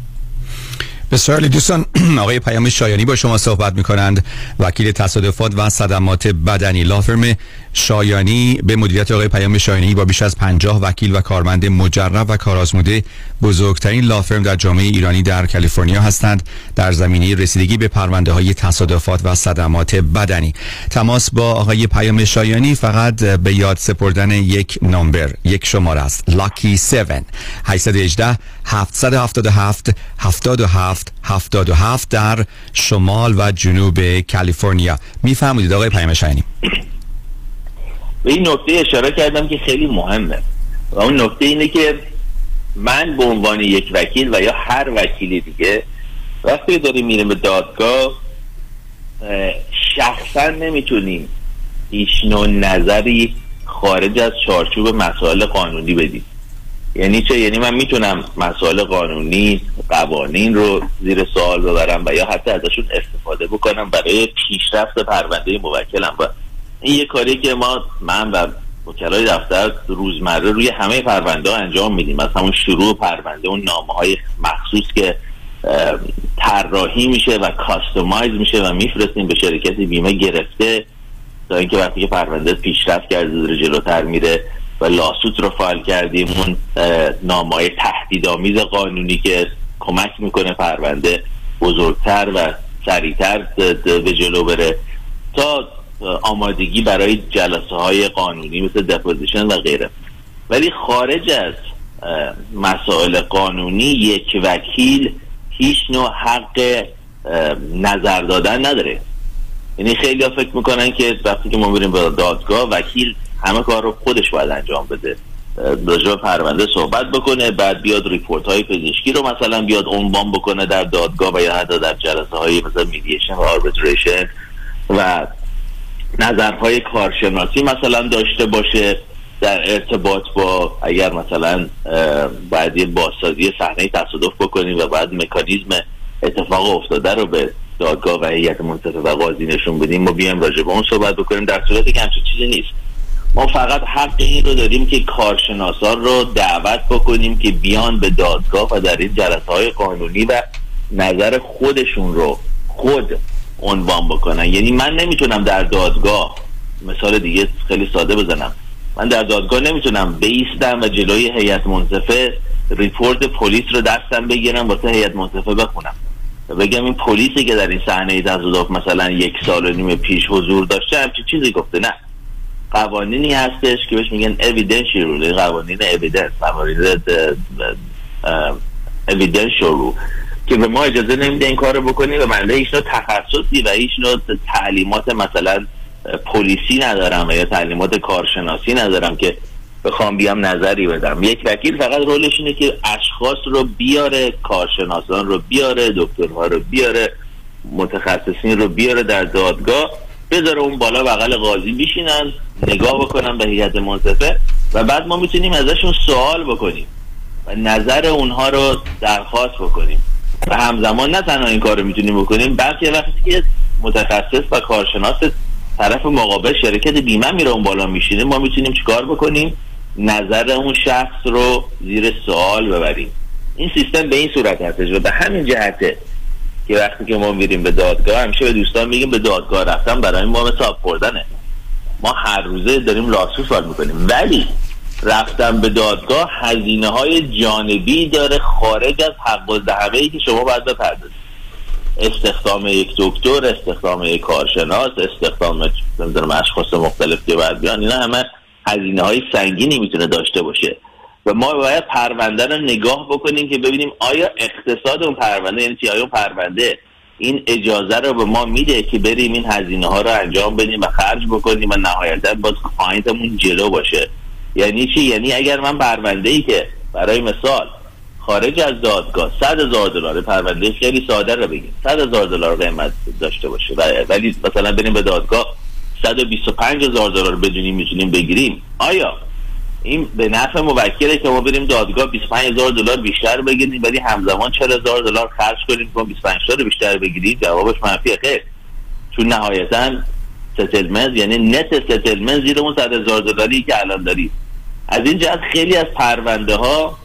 بسیار دوستان آقای پیام شایانی با شما صحبت می کنند وکیل تصادفات و صدمات بدنی. لافرم شایانی به مدیریت آقای پیام شایانی با بیش از 50 وکیل و کارمند مجرب و کارآزموده بزرگترین لافرم در جامعه ایرانی در کالیفرنیا هستند. در زمینه رسیدگی به پرونده های تصادفات و صدمات بدنی. تماس با آقای پیام شایانی فقط به یاد سپردن یک نامبر یک شماره است. لاکی 7 818 777 77 77 در شمال و جنوب کالیفرنیا. می‌فهمید آقای پیام شایانی. به این نکته اشاره کردم که خیلی مهمه. و اون نکته اینه که من به عنوان یک وکیل و یا هر وکیلی دیگه وقتی داریم میریم به دادگاه شخصا نمی‌تونیم هیچ نوع نظری خارج از چارچوب مسائل قانونی بدیم. یعنی چه؟ یعنی من می‌تونم مسائل قانونی قوانین رو زیر سوال ببرم و یا حتی ازشون استفاده بکنم برای پیشرفت پرونده موکلم. و این یه کاری که ما من و وکلای دفتر روزمره روی همه پرونده ها انجام میدیم. از همون شروع پرونده اون نامه های مخصوص که طراحی میشه و کاستومایز میشه و میفرستیم به شرکت بیمه گرفته تا اینکه وقتی که پرونده پیشرفت کرده داره جلوتر میره و لاسوت رو فایل کردیم اون نامه های تهدیدآمیز قانونی که کمک می‌کنه پرونده بزرگتر و سریعتر به جلو بره. تا آمادگی برای جلسه های قانونی مثل دپوزیشن و غیره. ولی خارج از مسائل قانونی یک وکیل هیچ نوع حق نظر دادن نداره. یعنی خیلی ها فکر می‌کنن که وقتی که ما بریم به دادگاه وکیل همه کار رو خودش باید انجام بده. راجع پرونده صحبت بکنه بعد بیاد report های پزشکی رو مثلا بیاد عنوان بکنه در دادگاه و یا حتی در جلسه های مثلا mediation و arbitration و نظرهای کارشناسی مثلا داشته باشه در ارتباط با اگر مثلا بعد یه بازسازی صحنه تصادف بکنیم و بعد مکانیزم اتفاق افتاده رو به دادگاه و هیئت منصفه و قاضی نشون بدیم ما بیایم راجع به اون صحبت بکنیم. در صورتی که همچین چیزی نیست. ما فقط حق این رو داریم که کارشناسان رو دعوت بکنیم که بیان به دادگاه و در این جلسه های قانونی و نظر خودشون رو خود عنوان بکنن. یعنی من نمی‌تونم در دادگاه مثال دیگه خیلی ساده بزنم. من در دادگاه نمی‌تونم بیستم و جلوی هیئت منصفه ریپورت پلیس رو دستم بگیرم واسه هیئت منصفه بخونم. و بگم این پلیسی که در این صحنه تصادف مثلا یک سال و نیم پیش حضور داشته همچین چیزی گفته نه. قوانینی هستش که بهش میگن evidential rule قوانین evidence قوانین evidential رو که به ما اجازه نمیده این کار رو بکنیم و من هیچ نوع تخصصی و هیچ نوع تعلیمات مثلا پلیسی ندارم و یا تعلیمات کارشناسی ندارم که بخوام بیام نظری بدم. یک وکیل فقط رولش اینه که اشخاص رو بیاره کارشناسان رو بیاره دکترها رو بیاره متخصصین رو بیاره در دادگاه بذاره اون بالا بغل قاضی بیشینن نگاه بکنن به هیئت منصفه و بعد ما می‌تونیم ازشون سوال بکنیم و نظر اونها رو درخواست بکنیم. و همزمان نه تنها این کار رو می‌تونیم بکنیم بلکه وقتی که متخصص و کارشناس طرف مقابل شرکت بیمه میره اون بالا میشینه ما می‌تونیم چیکار بکنیم؟ نظر اون شخص رو زیر سوال ببریم. این سیستم به این صورت هستش و به همین جهته که وقتی که ما میریم به دادگاه همیشه به دوستان میگیم به دادگاه رفتن برای ما مثل خوردنه. ما هر روزه داریم لاسو سوال می‌کنیم. ولی رفتن به دادگاه هزینه های جانبی داره خارج از حق و ای که شما باید بپردازید. استخدام یک دکتر استخدام یک کارشناس استخدام نمی‌دونم اشخاص مختلف که باید بیان اینا همه هزینه های سنگینی می‌تونه داشته باشه. و ما باید پرونده رو نگاه بکنیم که ببینیم آیا اقتصاد اون پرونده یعنی چی؟ اون پرونده این اجازه رو به ما میده که بریم این هزینه ها رو انجام بدیم و خرج بکنیم و نهایتا باز کلاینتمون جلو باشه. یعنی چی؟ یعنی اگر من پرونده ای که برای مثال خارج از دادگاه صد هزار دلار پرونده خیلی ساده رو بگیم. صد هزار دلار قیمت داشته باشه. ولی مثلا بریم به دادگاه 125 هزار دلار بدونیم می‌تونیم بگیریم. آیا این به نفع موکله که ما بریم دادگاه 25 هزار دلار بیشتر بگیریم ولی همزمان 40 هزار دلار خرج کنیم که 25 تا بیشتر بگیریم؟ جوابش منفی خیر. چون نهایتا settlement یعنی net settlement زیر اون 100 هزار دلاری که الان دارید از این جهت خیلی از پرونده ها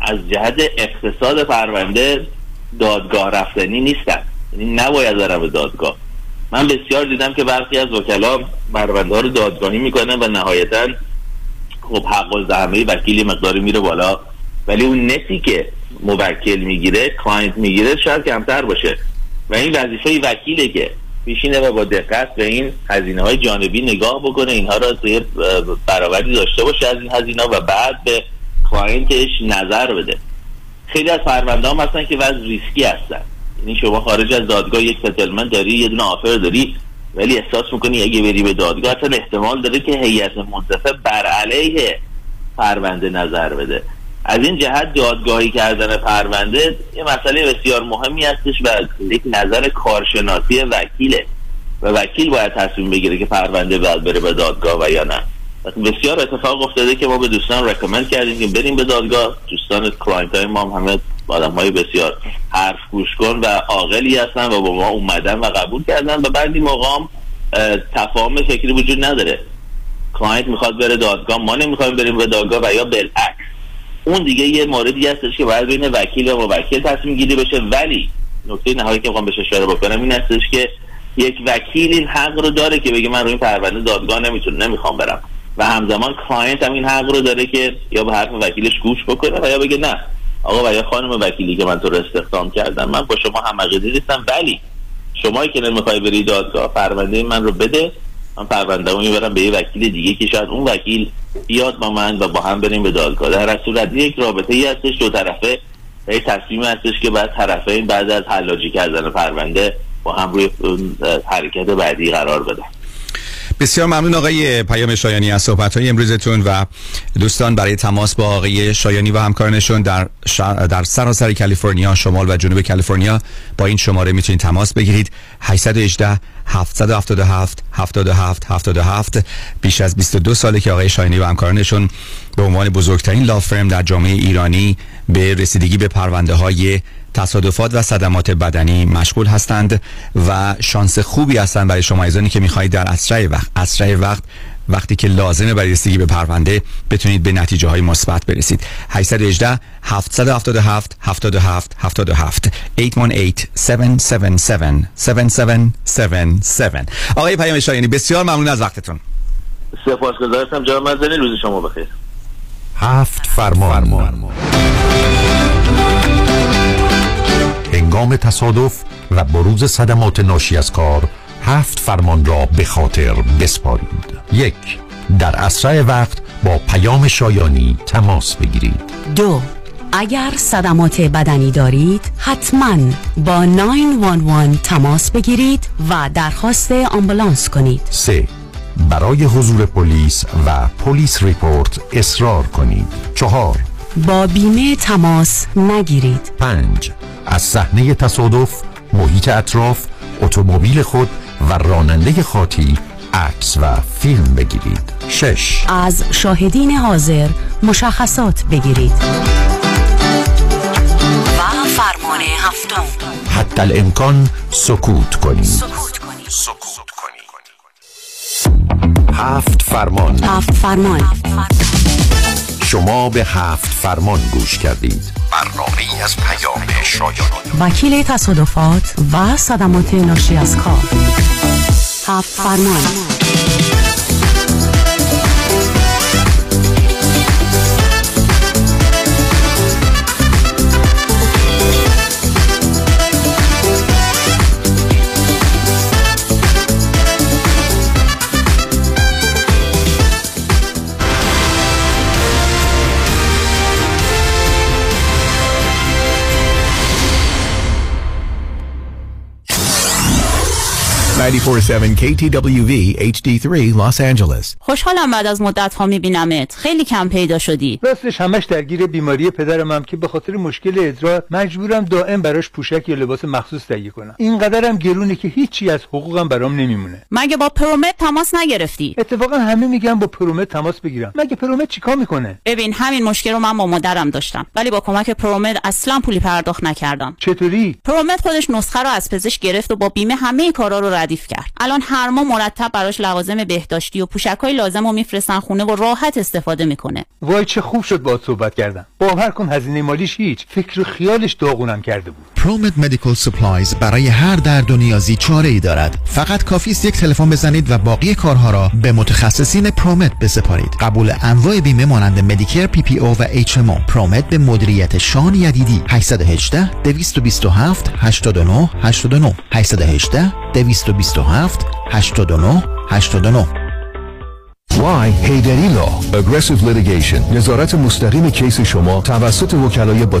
از جهت اقتصاد پرونده دادگاه رفتنی نیستن. یعنی نباید برن به دادگاه. من بسیار دیدم که برخی از وکلا پرونده ها رو دادگاهی می‌کنن و نهایتا خب حق وکیلی مقداری میره بالا. ولی اون net ی که موکل می‌گیره client می‌گیره شاید کمتر باشه. و این وظیفه وکیله که میشینه و با دقت به این هزینه های جانبی نگاه بکنه. اینها را توی برآوردی داشته باشه از این هزینه و بعد به client ش نظر بده. خیلی از پرونده هم هستن که وضع ریسکی هستن. یعنی شما خارج از دادگاه یک settlement داری یه دونه offer داری ولی احساس می‌کنی اگه بری به دادگاه اصلا احتمال داره که هیئت منصفه بر علیه پرونده نظر بده. از این جهت دادگاهی کردن پرونده یه مسئله بسیار مهمی هستش و یک نظر کارشناسی وکیله و وکیل باید تصمیم بگیره که پرونده باید بره به دادگاه و یا نه. بسیار اتفاق افتاده که ما به دوستان recommend کردیم که بریم به دادگاه. دوستان client های ما هم همه آدم های بسیار حرف گوش کن و عاقلی هستن و با ما اومدن و قبول کردن و بعضی مواقع تفاهم فکری وجود نداره. client می‌خواد بره دادگاه ما نمی‌خوایم بریم به دادگاه و یا بالعکس. اون دیگه یه موردی هستش که باید بین وکیل و موکل تصمیم گیری بشه ولی نکته نهایی که می‌خوام بهش اشاره بکنم این هستش که یک وکیل این حق رو داره که بگه من روی این پرونده دادگاه نمی‌تونم نمی‌خوام برم. و همزمان client هم این حق رو داره که یا به حرف وکیلش گوش بکنه و یا بگه نه آقا و یا خانم وکیلی که من تو رو استخدام کردم من با شما هم نیستم ولی شمایی که نمی‌خوای بری دادگاه پرونده من رو بده من پرونده رو می‌برم به یه وکیل دیگه که شاید اون وکیل بیاد با من و با هم بریم به دادگاه. در صورت یک رابطه ای هستش دو طرفه. یه تصمیم هستش که بعد طرفین بعد از حلاجی کردن پرونده با هم روی حرکت بعدی قرار بدن. بسیار ممنون آقای پیام شایانی از صحبت های امروزتون و دوستان برای تماس با آقای شایانی و همکارانشون در, در سراسر کالیفرنیا شمال و جنوب کالیفرنیا. با این شماره می‌تونید تماس بگیرید. 818 777 77 77 بیش از 22 ساله که آقای شایانی و همکارانشون به عنوان بزرگترین لافرم در جامعه ایرانی به رسیدگی به پرونده های تصادفات و صدمات بدنی مشغول هستند و شانس خوبی هستند برای شما ایزانی که می‌خواهید در اسرع وقت اسرع وقت وقتی که لازمه برای رسیدگی به پرونده بتونید به نتیجه های مثبت برسید. 818 777 77 77 818 777 7777 آقای پیام شایانی بسیار ممنون از وقتتون. سپاسگزارم جناب مزنی روز شما بخیر. هفت فرمان, فرمان. هنگام تصادف و بروز صدمات ناشی از کار هفت فرمان را به خاطر بسپارید. یک در اسرع وقت با پیام شایانی تماس بگیرید. دو اگر صدمات بدنی دارید حتما با 911 تماس بگیرید و درخواست آمبولانس کنید. سه برای حضور پلیس و پلیس ریپورت اصرار کنید. چهار با بیمه تماس نگیرید. پنج از صحنه تصادف محیط اطراف اتومبیل خود و راننده خاطی عکس و فیلم بگیرید. شش. از شاهدین حاضر مشخصات بگیرید. و فرمان هفتم. حتی الامکان سکوت کنید. سکوت کنید. سکوت کنید. هفت فرمان. هفت فرمان. شما به هفت فرمان گوش کردید. برنامه از پیام شایان. وکیل تصادفات و صدمات ناشی از کار. هفت فرمان. Ninety-four-seven KTWV HD3 Los Angeles. خوشحالم بعد از مدت ها میبینمت. خیلی کم پیدا شدی. راستش همش درگیر بیماری پدرم هم که به خاطر مشکل ادرا مجبورم دائم براش پوشک یا لباس مخصوص تهیه کنم. اینقدرم گرونه که هیچی از حقوقم برام نمیمونه. مگه با پرومت تماس نگرفتی؟ اتفاقا همه میگن با پرومت تماس بگیرم. مگه پرومت چیکار می‌کنه؟ ببین همین مشکل رو من با مادرم داشتم. ولی با کمک پرومت اصلا پولی پرداخت نکردم. چطوری؟ پرومت خودش نسخه رو از پزشک گرفت و با بیمه همه کارا رو ردیف کرد. الان هر ماه مرتب براش لوازم بهداشتی و پوشکای لازم رو میفرستن خونه و راحت استفاده می‌کنه. وای چه خوب شد باهات صحبت کردم باور کن هزینه مالیش هیچ. فکر و خیالش داغونم کرده بود. ProMed Medical Supplies برای هر درد و نیازی چاره ای دارد. فقط کافی است یک تلفن بزنید و باقی کارها را به متخصصین ProMed بسپارید. قبول انواع بیمه مانند Medicare PPO و HMO ProMed به مدیریت شان یدیدی. 818 227 89 89 818 227 89 89 Why Heidari Law Aggressive Litigation. نظارت مستقیم case شما توسط وکلای با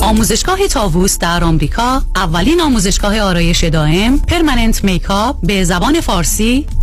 آموزشگاه تاووس در آمریکا اولین آموزشگاه آرایش دائم permanent makeup به زبان فارسی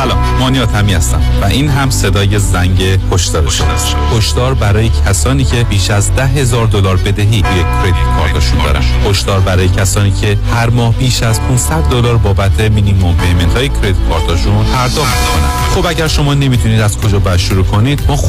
سلام مانیات همی هستم و این هم صدای زنگ هشدار شماست هشدار برای کسانی که بیش از ده هزار دلار بدهی روی کردیت کارتشون دارن. هشدار برای کسانی که هر ماه بیش از 500 دلار بابت مینیمم پیمنت های کردیت کارتشون پرداخت می‌کنن. خب اگر شما نمی‌تونید از کجا باید شروع کنید ما